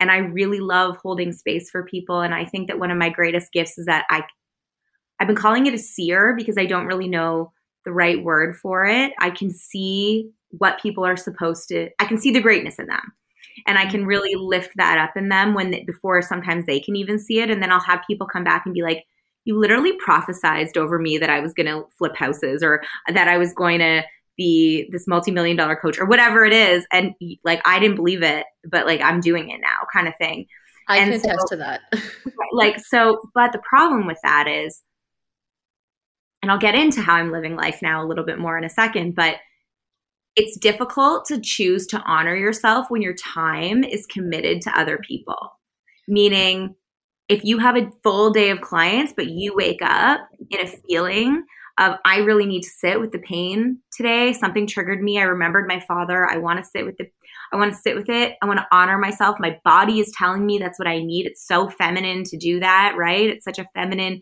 Speaker 1: and I really love holding space for people. And I think that one of my greatest gifts is that I, I've been calling it a seer because I don't really know the right word for it, I can see what people are supposed to, I can see the greatness in them. And I can really lift that up in them when, before sometimes they can even see it. And then I'll have people come back and be like, you literally prophesized over me that I was going to flip houses or that I was going to be this multi-million dollar coach or whatever it is. And like i didn't believe it but like i'm doing it now kind of thing.
Speaker 2: I
Speaker 1: and
Speaker 2: can so, attest to that.
Speaker 1: Like so but the problem with that is and I'll get into how I'm living life now a little bit more in a second, but it's difficult to choose to honor yourself when your time is committed to other people. Meaning, if you have a full day of clients, but you wake up in a feeling of, I really need to sit with the pain today, something triggered me. I remembered my father. I want to sit with the, I want to sit with it. I want to honor myself. My body is telling me that's what I need. It's so feminine to do that, right? It's such a feminine,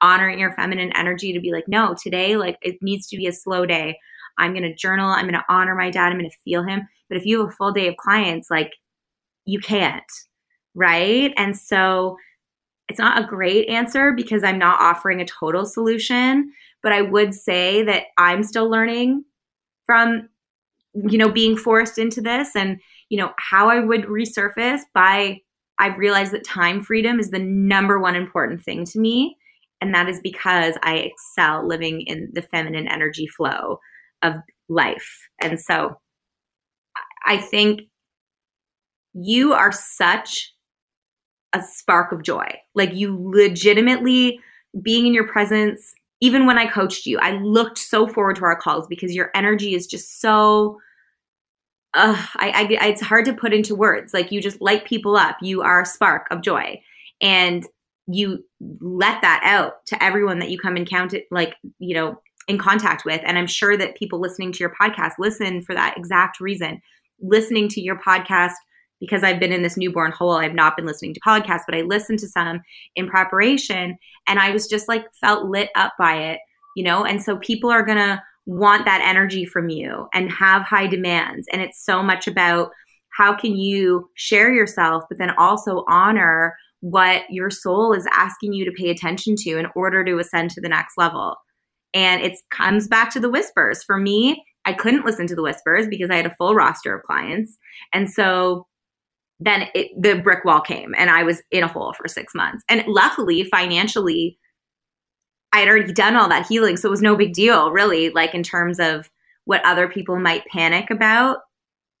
Speaker 1: honoring your feminine energy to be like, no, today, like, it needs to be a slow day. I'm going to journal. I'm going to honor my dad. I'm going to feel him. But if you have a full day of clients, like, you can't, right? And so it's not a great answer because I'm not offering a total solution, but I would say that I'm still learning from you know being forced into this and you know how I would resurface by I've realized that time freedom is the number one important thing to me and that is because I excel living in the feminine energy flow of life. And so I think you are such a spark of joy. Like you legitimately being in your presence, even when I coached you, I looked so forward to our calls because your energy is just so. Uh, I, I, it's hard to put into words. Like you just light people up. You are a spark of joy, and you let that out to everyone that you come in count like you know in contact with. And I'm sure that people listening to your podcast listen for that exact reason. Listening to your podcast because I've been in this newborn hole, I've not been listening to podcasts, but I listened to some in preparation and I was just like felt lit up by it, you know? And so people are going to want that energy from you and have high demands. And it's so much about how can you share yourself, but then also honor what your soul is asking you to pay attention to in order to ascend to the next level. And it comes back to the whispers. For me, I couldn't listen to the whispers because I had a full roster of clients. And so then it, the brick wall came and I was in a hole for six months. And luckily, financially, I had already done all that healing. So it was no big deal, really, like in terms of what other people might panic about.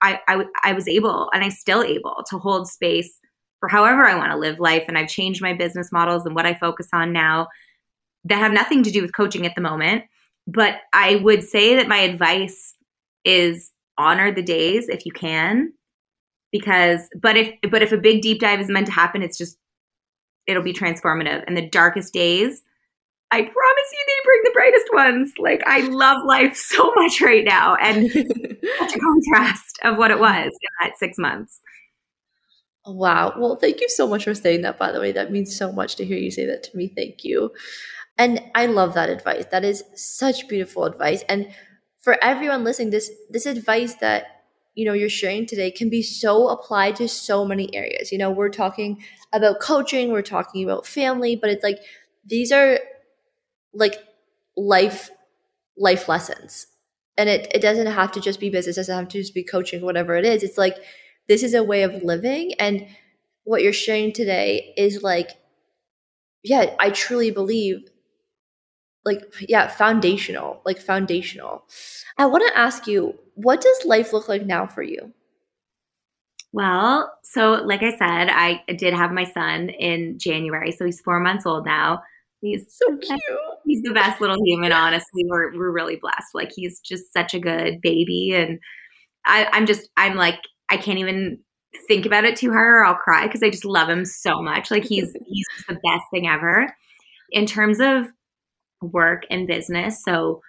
Speaker 1: I, I, I was able and I'm still able to hold space for however I want to live life. And I've changed my business models and what I focus on now that have nothing to do with coaching at the moment. But I would say that my advice is honor the days if you can because but if but if a big deep dive is meant to happen it's just it'll be transformative. And the darkest days i promise you they bring the brightest ones. Like i love life so much right now. And such a contrast of what it was in that six months.
Speaker 2: Wow. Well thank you so much for saying that by the way. That means so much to hear you say that to me. Thank you. And i love that advice. That is such beautiful advice. And for everyone listening this this advice that you know you're sharing today can be so applied to so many areas. You know we're talking about coaching we're talking about family but it's like these are like life life lessons. And it, it doesn't have to just be business it doesn't have to just be coaching whatever it is. It's like this is a way of living and what you're sharing today is like yeah i truly believe like yeah foundational like foundational. I want to ask you what does life look like now for you?
Speaker 1: Well so like i said i did have my son in january so he's four months old now. He's
Speaker 2: so cute.
Speaker 1: he's the best little human honestly. We're, we're really blessed. Like he's just such a good baby and I, i'm just i'm like i can't even think about it too hard or i'll cry because i just love him so much. Like he's he's the best thing ever. In terms of work and business. So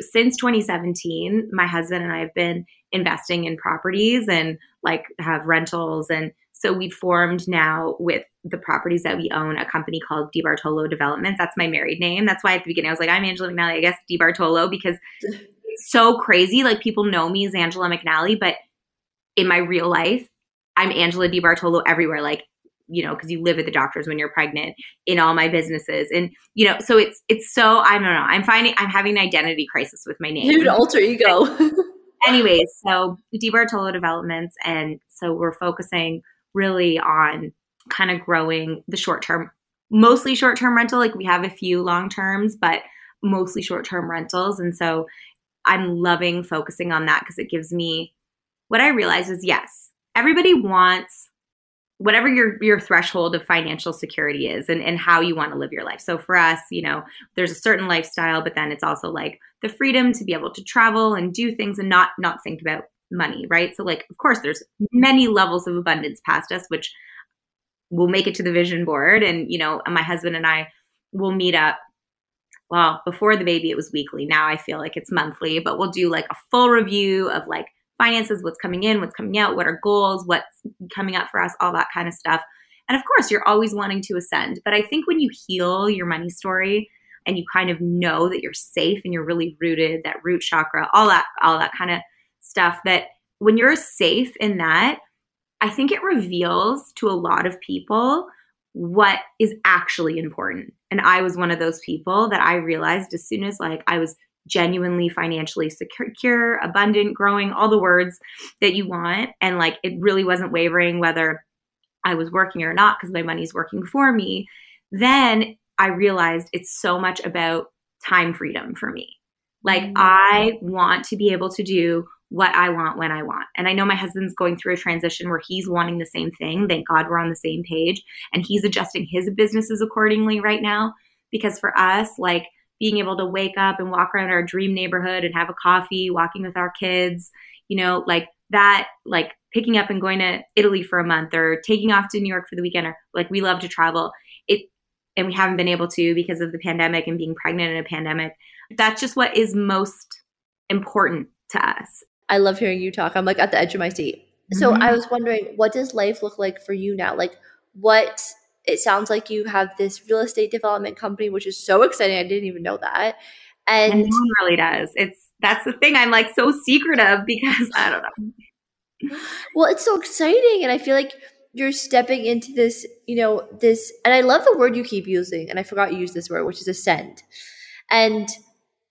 Speaker 1: since 2017, my husband and I have been investing in properties and like have rentals. And so we've formed now with the properties that we own a company called DiBartolo Developments. That's my married name. That's why at the beginning I was like, I'm Angela McNally, I guess DiBartolo, because it's so crazy. Like people know me as Angela McNally, but in my real life, I'm Angela DiBartolo everywhere. Like you know because you live at the doctors when you're pregnant in all my businesses. And you know so it's it's so i don't know i'm finding i'm having an identity crisis with my name.
Speaker 2: Dude, alter ego.
Speaker 1: Anyways so DiBartolo developments and so we're focusing really on kind of growing the short term mostly short term rental like we have a few long terms but mostly short term rentals. And so i'm loving focusing on that because it gives me what i realize is yes everybody wants whatever your your threshold of financial security is and, and how you want to live your life. So for us, you know, there's a certain lifestyle, but then it's also like the freedom to be able to travel and do things and not not think about money, right? So like of course there's many levels of abundance past us, which will make it to the vision board. And, you know, my husband and I will meet up. Well, before the baby it was weekly. Now I feel like it's monthly, but we'll do like a full review of like finances, what's coming in, what's coming out, what are goals, what's coming up for us, all that kind of stuff. And of course, you're always wanting to ascend. But I think when you heal your money story and you kind of know that you're safe and you're really rooted, that root chakra, all that, all that kind of stuff, that when you're safe in that, I think it reveals to a lot of people what is actually important. And I was one of those people that I realized as soon as like I was genuinely financially secure, abundant, growing, all the words that you want. And like it really wasn't wavering whether I was working or not because my money's working for me. Then I realized it's so much about time freedom for me. Like mm-hmm. I want to be able to do what I want when I want. And I know my husband's going through a transition where he's wanting the same thing. Thank God we're on the same page. And he's adjusting his businesses accordingly right now. Because for us, like being able to wake up and walk around our dream neighborhood and have a coffee, walking with our kids, you know, like that, like picking up and going to Italy for a month or taking off to New York for the weekend or like we love to travel. It and we haven't been able to because of the pandemic and being pregnant in a pandemic. That's just what is most important to us.
Speaker 2: I love hearing you talk. I'm like at the edge of my seat. Mm-hmm. So I was wondering, what does life look like for you now? Like, what it sounds like you have this real estate development company, which is so exciting. I didn't even know that. And,
Speaker 1: and no one really does. It's that's the thing I'm like so secretive because I don't know.
Speaker 2: Well, it's so exciting, and I feel like you're stepping into this, you know, this, and I love the word you keep using, and I forgot you use this word, which is ascend. And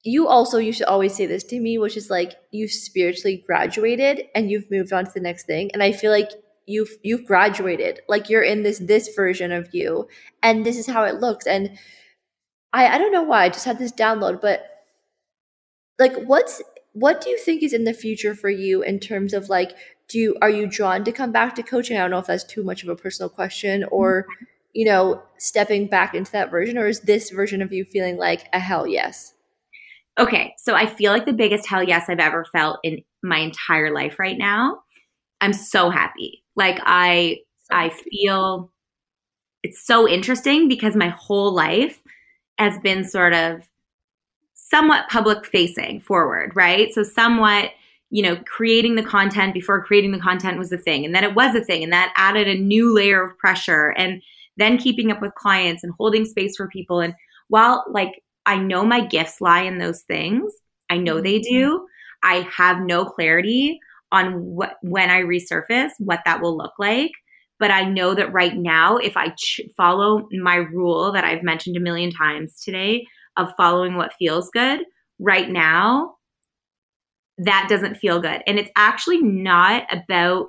Speaker 2: you also you should always say this to me which is like you've spiritually graduated and you've moved on to the next thing and i feel like you've you've graduated like you're in this this version of you and this is how it looks and i i don't know why i just had this download but like what's what do you think is in the future for you in terms of like do you are you drawn to come back to coaching i don't know if that's too much of a personal question or you know stepping back into that version or is this version of you feeling like a hell yes
Speaker 1: Okay, so I feel like the biggest hell yes I've ever felt in my entire life right now. I'm so happy. Like I I feel it's so interesting because my whole life has been sort of somewhat public facing forward, right? So somewhat, you know, creating the content before creating the content was a thing and then it was a thing and that added a new layer of pressure and then keeping up with clients and holding space for people and while like I know my gifts lie in those things. I know they mm-hmm. do. I have no clarity on what when I resurface what that will look like. But I know that right now, if I ch- follow my rule that I've mentioned a million times today of following what feels good, right now, that doesn't feel good. And it's actually not about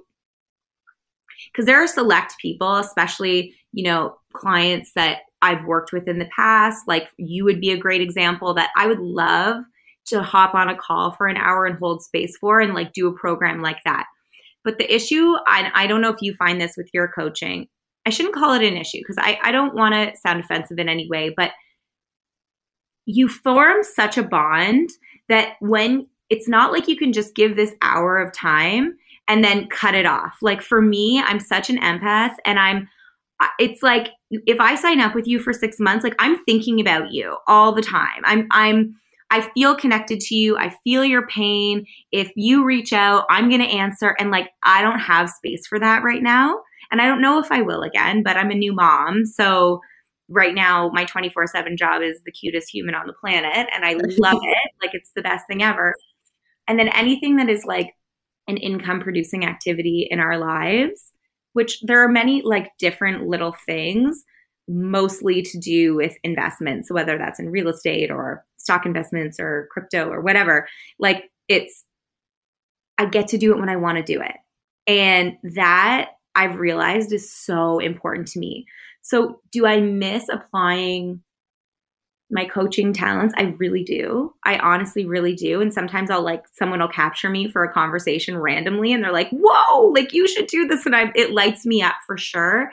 Speaker 1: because there are select people, especially, you know, clients that I've worked with in the past. Like you would be a great example that I would love to hop on a call for an hour and hold space for and like do a program like that. But the issue, I, I don't know if you find this with your coaching. I shouldn't call it an issue because I, I don't want to sound offensive in any way, but you form such a bond that when it's not like you can just give this hour of time and then cut it off. Like for me, I'm such an empath and I'm it's like if I sign up with you for 6 months, like I'm thinking about you all the time. I'm I'm I feel connected to you. I feel your pain. If you reach out, I'm going to answer and like I don't have space for that right now. And I don't know if I will again, but I'm a new mom. So right now my 24/7 job is the cutest human on the planet and I love it. Like it's the best thing ever. And then anything that is like an income producing activity in our lives, which there are many like different little things, mostly to do with investments, whether that's in real estate or stock investments or crypto or whatever. Like it's, I get to do it when I want to do it. And that I've realized is so important to me. So, do I miss applying my coaching talents. I really do. I honestly really do. And sometimes I'll like someone will capture me for a conversation randomly and they're like, whoa, like you should do this. And I it lights me up for sure.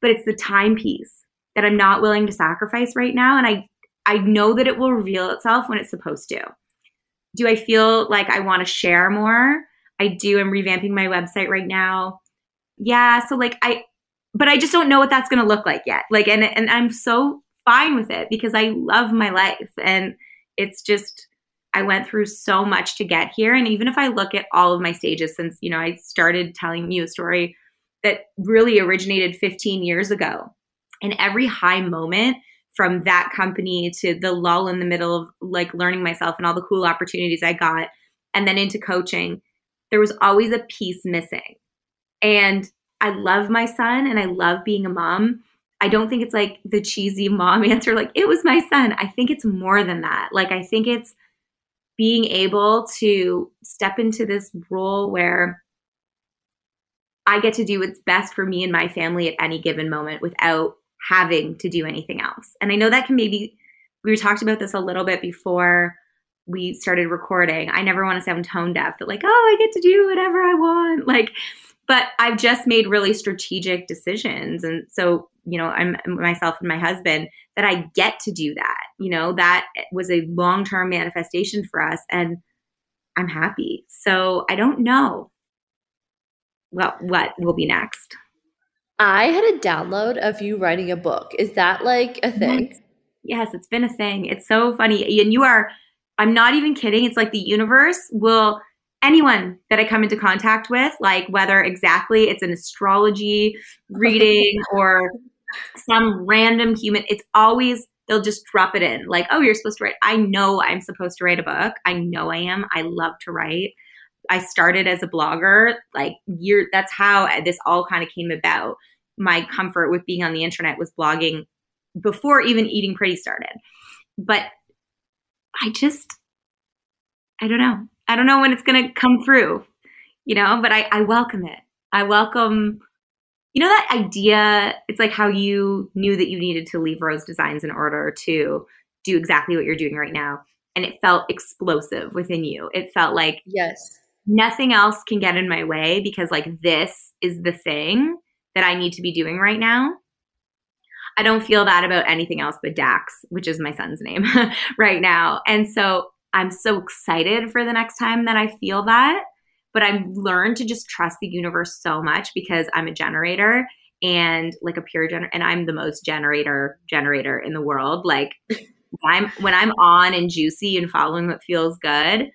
Speaker 1: But it's the time piece that I'm not willing to sacrifice right now. And I I know that it will reveal itself when it's supposed to. Do I feel like I want to share more? I do. I'm revamping my website right now. Yeah. So like I but I just don't know what that's gonna look like yet. Like and and I'm so fine with it because I love my life and it's just I went through so much to get here. And even if I look at all of my stages since, you know, I started telling you a story that really originated 15 years ago, and every high moment from that company to the lull in the middle of like learning myself and all the cool opportunities I got, and then into coaching, there was always a piece missing. And I love my son and I love being a mom. I don't think it's like the cheesy mom answer, like, it was my son. I think it's more than that. Like, I think it's being able to step into this role where I get to do what's best for me and my family at any given moment without having to do anything else. And I know that can maybe, we talked about this a little bit before we started recording. I never want to sound tone deaf but like, oh, I get to do whatever I want. Like, but I've just made really strategic decisions. And so, you know, I'm myself and my husband that I get to do that. You know, that was a long term manifestation for us. And I'm happy. So I don't know what what will be next.
Speaker 2: I had a download of you writing a book. Is that like a thing?
Speaker 1: Yes, it's been a thing. It's so funny. And you are, I'm not even kidding. It's like the universe will anyone that I come into contact with, like whether exactly it's an astrology reading or some random human, it's always they'll just drop it in like, oh, you're supposed to write. I know I'm supposed to write a book. I know I am. I love to write. I started as a blogger, like year. That's how this all kind of came about. My comfort with being on the internet was blogging before even eating pretty started. But I just, I don't know. I don't know when it's going to come through, you know, but I, I welcome it. I welcome, you know, that idea. It's like how you knew that you needed to leave Rose Designs in order to do exactly what you're doing right now. And it felt explosive within you. It felt like,
Speaker 2: yes,
Speaker 1: nothing else can get in my way because, like, this is the thing that I need to be doing right now. I don't feel that about anything else but Dax, which is my son's name right now. And so I'm so excited for the next time that I feel that. But I've learned to just trust the universe so much because I'm a generator and like a pure generator, and I'm the most generator generator in the world. Like I'm when I'm on and juicy and following what feels good,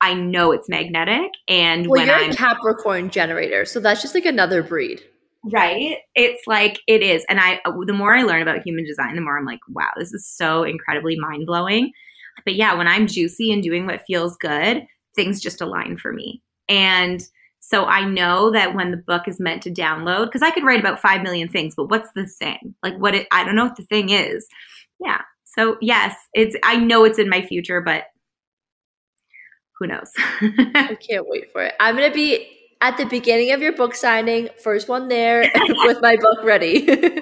Speaker 1: I know it's magnetic. And
Speaker 2: well,
Speaker 1: when
Speaker 2: you're
Speaker 1: I'm
Speaker 2: a Capricorn generator, so that's just like another breed.
Speaker 1: Right. It's like it is. And I the more I learn about human design, the more I'm like, wow, this is so incredibly mind blowing. But yeah, when I'm juicy and doing what feels good, things just align for me. And so I know that when the book is meant to download, because I could write about 5 million things, but what's the thing? Like what it, I don't know what the thing is. Yeah. So yes, it's, I know it's in my future, but who knows?
Speaker 2: I can't wait for it. I'm to be at the beginning of your book signing, first one there with my book ready.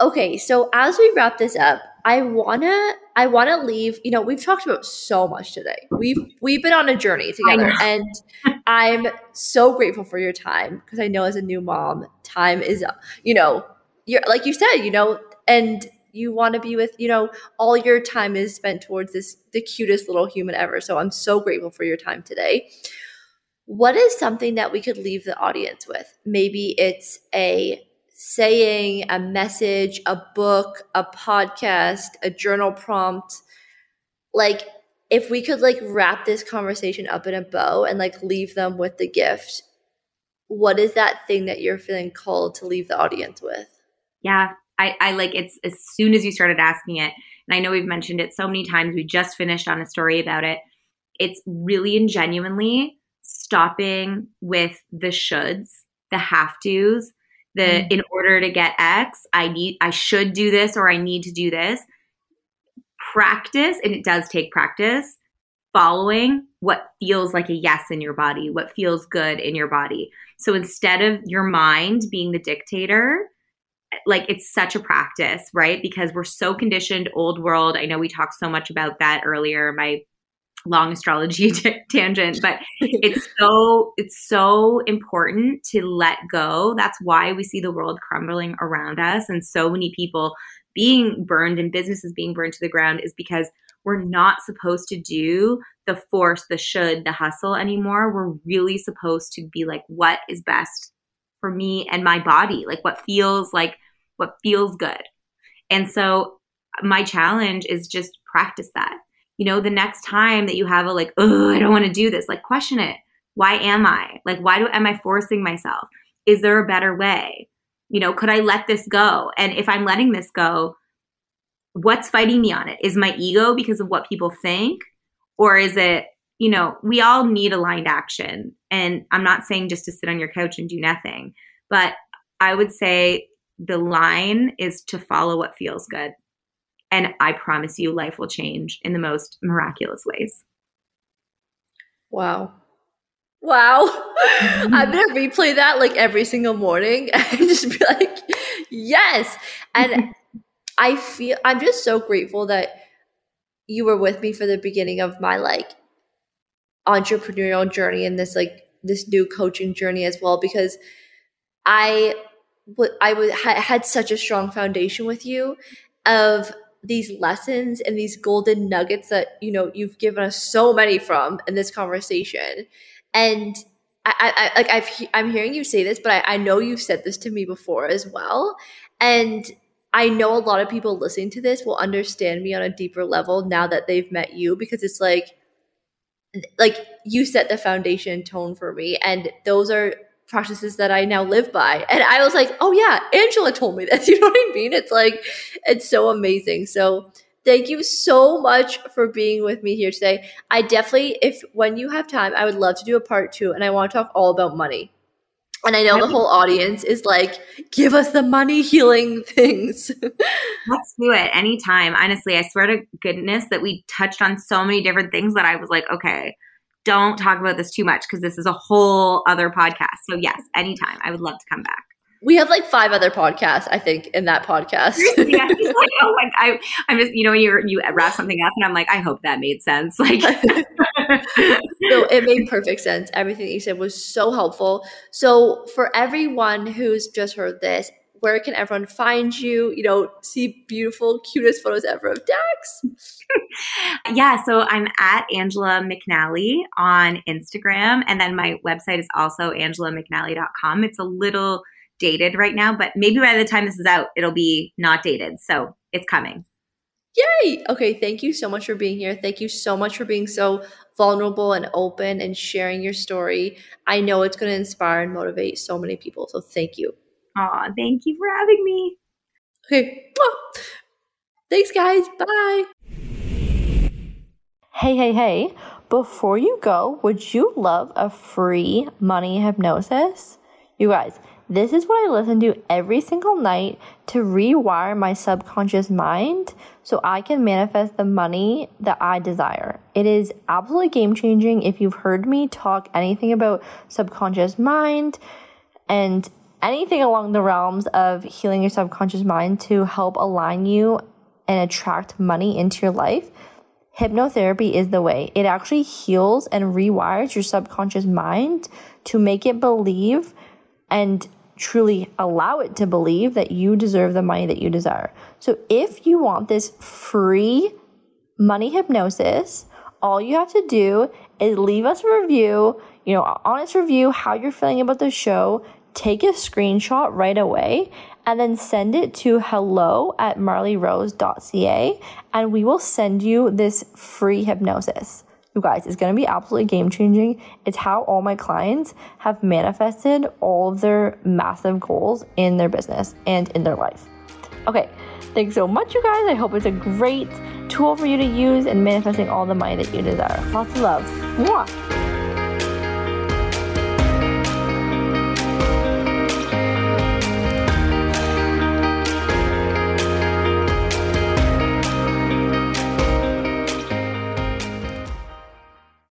Speaker 2: okay, so as we wrap this up, I wanna I wanna leave. You know, we've talked about so much today. We've we've been on a journey together, and I'm so grateful for your time because I know as a new mom, time is you know you're like you said, you know, and you want to be with you know all your time is spent towards this the cutest little human ever. So I'm so grateful for your time today. What is something that we could leave the audience with? Maybe it's a saying, a message, a book, a podcast, a journal prompt. Like, if we could like wrap this conversation up in a bow and like leave them with the gift, what is that thing that you're feeling called to leave the audience with?
Speaker 1: Yeah, I, I like it's as soon as you started asking it, and I know we've mentioned it so many times, we just finished on a story about it. It's really and genuinely stopping with the shoulds, the have tos, the mm. in order to get X, I need I should do this or I need to do this. Practice, and it does take practice, following what feels like a yes in your body, what feels good in your body. So instead of your mind being the dictator, like it's such a practice, right? Because we're so conditioned old world. I know we talked so much about that earlier. My long astrology t- tangent but it's so it's so important to let go. That's why we see the world crumbling around us and so many people being burned and businesses being burned to the ground is because we're not supposed to do the force the should the hustle anymore. We're really supposed to be like what is best for me and my body? Like what feels like what feels good? And so my challenge is just practice that you know, the next time that you have a like, oh, I don't want to do this, like question it. Why am I? Like, why do am I forcing myself? Is there a better way? You know, could I let this go? And if I'm letting this go, what's fighting me on it? Is my ego because of what people think? Or is it, you know, we all need aligned action. And I'm not saying just to sit on your couch and do nothing, but I would say the line is to follow what feels good. And I promise you, life will change in the most miraculous ways.
Speaker 2: Wow. Wow. Mm-hmm. I'm going to replay that like every single morning and just be like, yes. And I feel, I'm just so grateful that you were with me for the beginning of my like entrepreneurial journey and this like this new coaching journey as well because I would I had such a strong foundation with you of these lessons and these golden nuggets that you know you've given us so many from in this conversation. And I, I like I've I'm hearing you say this, but I, I know you've said this to me before as well, and I know a lot of people listening to this will understand me on a deeper level now that they've met you because it's like like you set the foundation tone for me. And those are practices that I now live by. And I was like, "Oh yeah, Angela told me this." You know what I mean? It's like it's so amazing. So, thank you so much for being with me here today. I definitely if when you have time, I would love to do a part 2 and I want to talk all about money. And I know the whole audience is like, give us the money healing things.
Speaker 1: Let's do it anytime. Honestly, I swear to goodness that we touched on so many different things that I was like, okay, don't talk about this too much because this is a whole other podcast. So, yes, anytime. I would love to come back.
Speaker 2: We have like five other podcasts, I think, in that podcast.
Speaker 1: yeah, like, oh my, I, I'm just, you know, you you wrap something up, and I'm like, I hope that made sense. Like,
Speaker 2: no, it made perfect sense. Everything you said was so helpful. So, for everyone who's just heard this, where can everyone find you? You know, see beautiful, cutest photos ever of Dax.
Speaker 1: yeah, so I'm at Angela McNally on Instagram, and then my website is also angelamcnally.com. It's a little dated right now, but maybe by the time this is out, it'll be not dated. So it's coming.
Speaker 2: Yay! Okay, thank you so much for being here. Thank you so much for being so vulnerable and open and sharing your story. I know it's going to inspire and motivate so many people. So thank you.
Speaker 1: Aw, thank you for having me.
Speaker 2: Okay. Thanks, guys. Bye. Hey, hey, hey. Before you go, would you love a free money hypnosis? You guys, this is what I listen to every single night to rewire my subconscious mind so I can manifest the money that I desire. It is absolutely game changing. If you've heard me talk anything about subconscious mind and anything along the realms of healing your subconscious mind to help align you and attract money into your life, hypnotherapy is the way. It actually heals and rewires your subconscious mind to make it believe and truly allow it to believe that you deserve the money that you desire. So if you want this free money hypnosis, all you have to do is leave us a review, you know, honest review, how you're feeling about the show, take a screenshot right away, and then send it to hello at marleyrose.ca, and we will send you this free hypnosis. You guys, it's going to be absolutely game changing. It's how all my clients have manifested all of their massive goals in their business and in their life. Okay, thanks so much, you guys. I hope it's a great tool for you to use in manifesting all the money that you desire. Lots of love. Mwah.